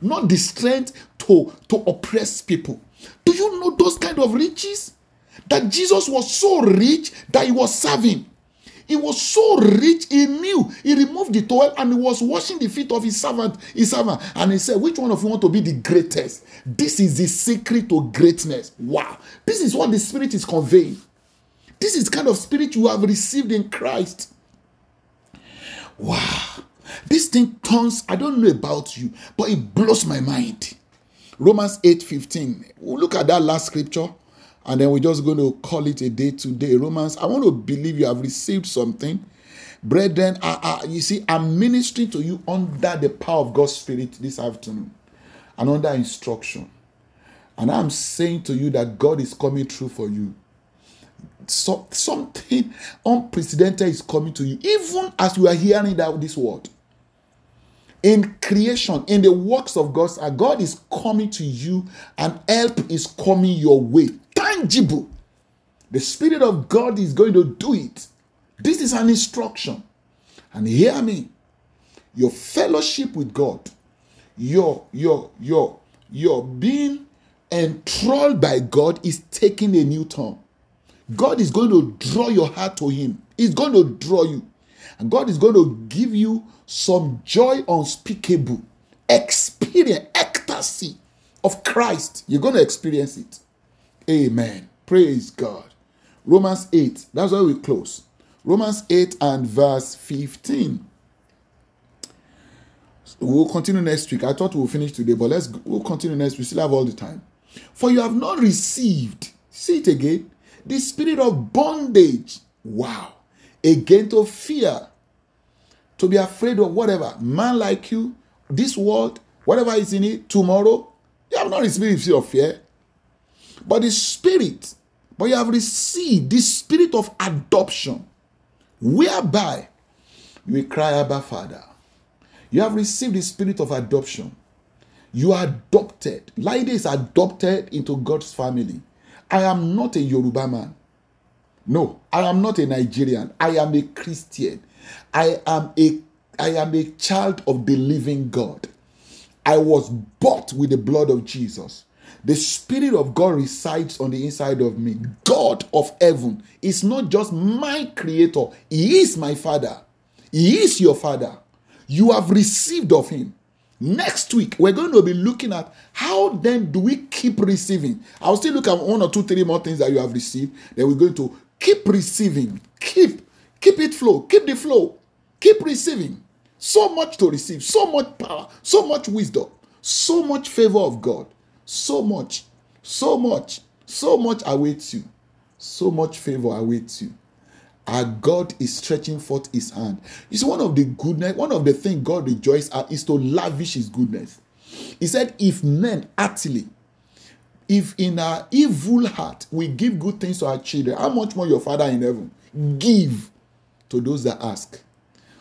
not the strength to to oppress people. Do you know those kind of riches? That Jesus was so rich that he was serving. He was so rich, he knew. He removed the towel and he was washing the feet of his servant, his servant. And he said, Which one of you want to be the greatest? This is the secret to greatness. Wow. This is what the Spirit is conveying. This is kind of spirit you have received in Christ. Wow. This thing turns, I don't know about you, but it blows my mind. Romans 8 15. We'll look at that last scripture and then we're just going to call it a day today. Romans, I want to believe you have received something. Brethren, I, I, you see, I'm ministering to you under the power of God's Spirit this afternoon and under instruction. And I'm saying to you that God is coming through for you. so, something unprecedented is coming to you, even as you are hearing that this word. In creation, in the works of God, God is coming to you, and help is coming your way. Tangible. The Spirit of God is going to do it. This is an instruction. And hear me. Your fellowship with God, your your your your being enthralled by God is taking a new turn. God is going to draw your heart to Him. He's going to draw you. And God is going to give you some joy unspeakable, experience, ecstasy of Christ. You're going to experience it. Amen. Praise God. Romans 8. That's where we close. Romans 8 and verse 15. We'll continue next week. I thought we'll finish today, but let's we'll continue next week. We still have all the time. For you have not received, see it again, the spirit of bondage. Wow. Again to fear. To be afraid of whatever. Man like you, this world, whatever is in it, tomorrow. You have not received of fear. But the spirit, but you have received the spirit of adoption, whereby you cry, Abba, Father. You have received the spirit of adoption. You are adopted. Laide is adopted into God's family. I am not a Yoruba man. No, I am not a Nigerian. I am a Christian. I am a I am a child of the living God. I was bought with the blood of Jesus. The Spirit of God resides on the inside of me. God of heaven is not just my creator, He is my Father. He is your Father. You have received of Him. Next week, we're going to be looking at how then do we keep receiving. I'll still look at one or two, three more things that you have received. Then we're going to keep receiving. Keep, keep it flow. Keep the flow. Keep receiving. So much to receive, so much power, so much wisdom, so much favor of God. So much, so much, so much awaits you. So much favor awaits you. Our God is stretching forth his hand. It's one of the goodness, one of the things God rejoices at is to lavish his goodness. He said, If men actually, if in our evil heart we give good things to our children, how much more your Father in heaven give to those that ask?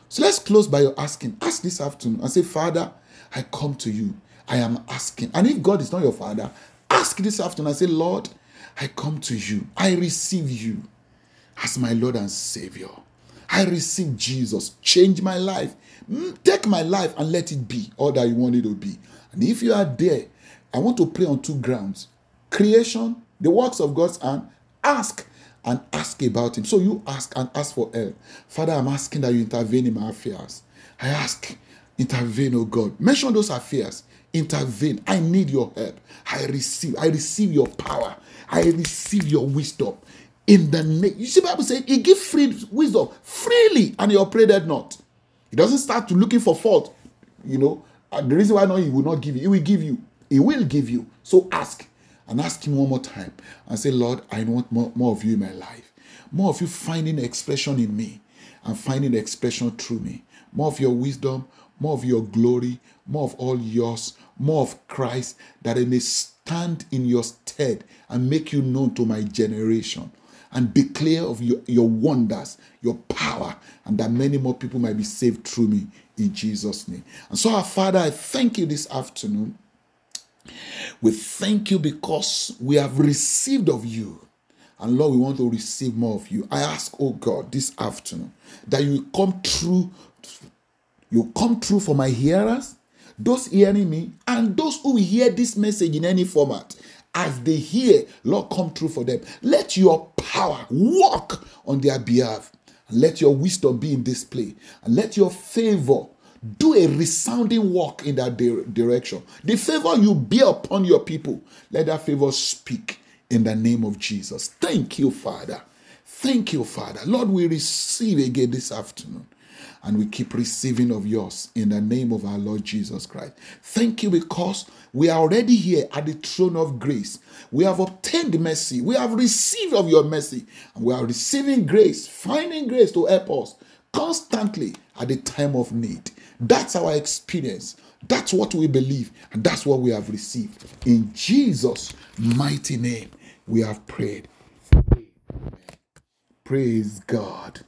So let's close by your asking. Ask this afternoon and say, Father, I come to you. I am asking. And if God is not your Father, ask this afternoon and say, Lord, I come to you. I receive you as my Lord and Savior. I receive Jesus. Change my life. Mm, take my life and let it be all that you want it to be. And if you are there, I want to pray on two grounds creation, the works of God's hand, ask and ask about Him. So you ask and ask for help. Father, I'm asking that you intervene in my affairs. I ask, intervene, oh God. Mention those affairs. Intervene. I need your help. I receive. I receive your power. I receive your wisdom in the name. You see, Bible says he give free wisdom freely, and he operated not. He doesn't start to looking for fault. You know, the reason why not he will not give you, he will give you. He will give you. So ask and ask him one more time and say, Lord, I want more, more of you in my life. More of you finding expression in me and finding expression through me. More of your wisdom, more of your glory, more of all yours, more of Christ, that I may stand in your stead and make you known to my generation and declare of your, your wonders, your power, and that many more people might be saved through me in Jesus' name. And so, our Father, I thank you this afternoon. We thank you because we have received of you. And Lord, we want to receive more of you. I ask, oh God, this afternoon that you come true. you come true for my hearers, those hearing me, and those who hear this message in any format as they hear, Lord, come true for them. Let your power work on their behalf. Let your wisdom be in display. And let your favor do a resounding work in that di- direction. The favor you bear upon your people, let that favor speak in the name of Jesus. Thank you, Father. Thank you, Father. Lord, we receive again this afternoon and we keep receiving of yours in the name of our Lord Jesus Christ. Thank you because we are already here at the throne of grace. We have obtained mercy. We have received of your mercy. And we are receiving grace, finding grace to help us constantly at the time of need. That's our experience. That's what we believe. And that's what we have received. In Jesus' mighty name, we have prayed. Praise God.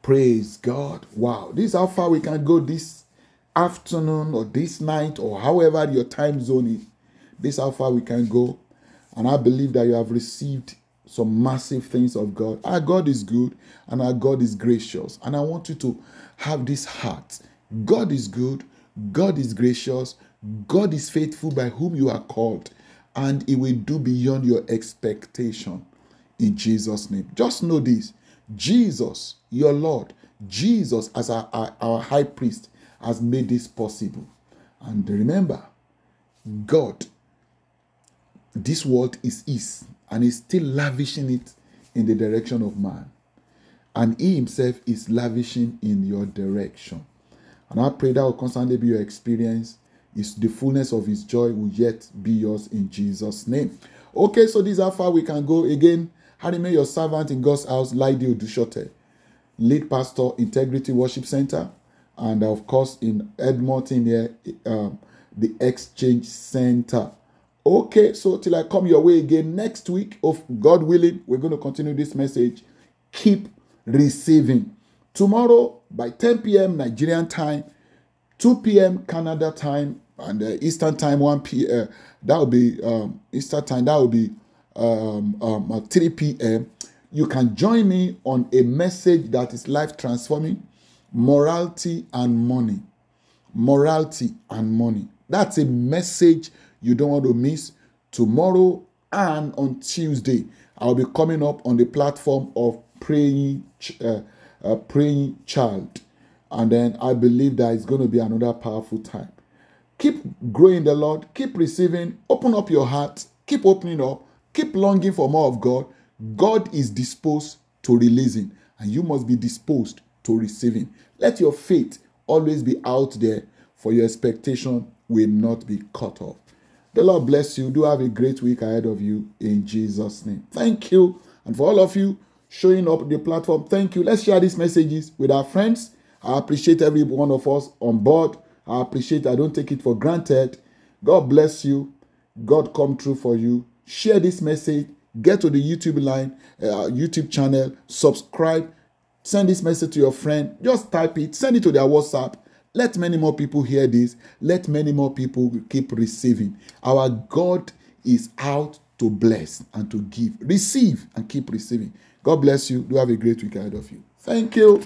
Praise God. Wow. This is how far we can go this afternoon or this night or however your time zone is. This is how far we can go. And I believe that you have received some massive things of God. Our God is good and our God is gracious. And I want you to have this heart. God is good, God is gracious, God is faithful by whom you are called, and He will do beyond your expectation in Jesus' name. Just know this Jesus, your Lord, Jesus, as our, our, our high priest, has made this possible. And remember, God, this world is His, and He's still lavishing it in the direction of man. And He Himself is lavishing in your direction. And I pray that will constantly be your experience. Is the fullness of His joy will yet be yours in Jesus' name. Okay, so this is how far we can go. Again, Harry, your servant in God's house, Laide Odusote, lead pastor, Integrity Worship Center, and of course in Edmonton here, um, the Exchange Center. Okay, so till I come your way again next week, of God willing, we're going to continue this message. Keep receiving. Tomorrow by 10 p.m. Nigerian time, 2 p.m. Canada time, and uh, Eastern time 1 p.m. Uh, that will be um, Eastern time. That will be um, um, 3 p.m. You can join me on a message that is life transforming, morality and money. Morality and money. That's a message you don't want to miss tomorrow and on Tuesday. I'll be coming up on the platform of praying, uh, uh, praying child, and then I believe that it's going to be another powerful time. Keep growing the Lord. Keep receiving. Open up your heart. Keep opening up. Keep longing for more of God. God is disposed to releasing, and you must be disposed to receiving. Let your faith always be out there, for your expectation will not be cut off. The Lord bless you. Do have a great week ahead of you in Jesus' name. Thank you. And for all of you showing up the platform, thank you. Let's share these messages with our friends. I appreciate every one of us on board. I appreciate, I don't take it for granted. God bless you. God come true for you. Share this message. Get to the YouTube line, uh, YouTube channel, subscribe, send this message to your friend. Just type it, send it to their WhatsApp let many more people hear this. Let many more people keep receiving. Our God is out to bless and to give. Receive and keep receiving. God bless you. Do have a great week ahead of you. Thank you.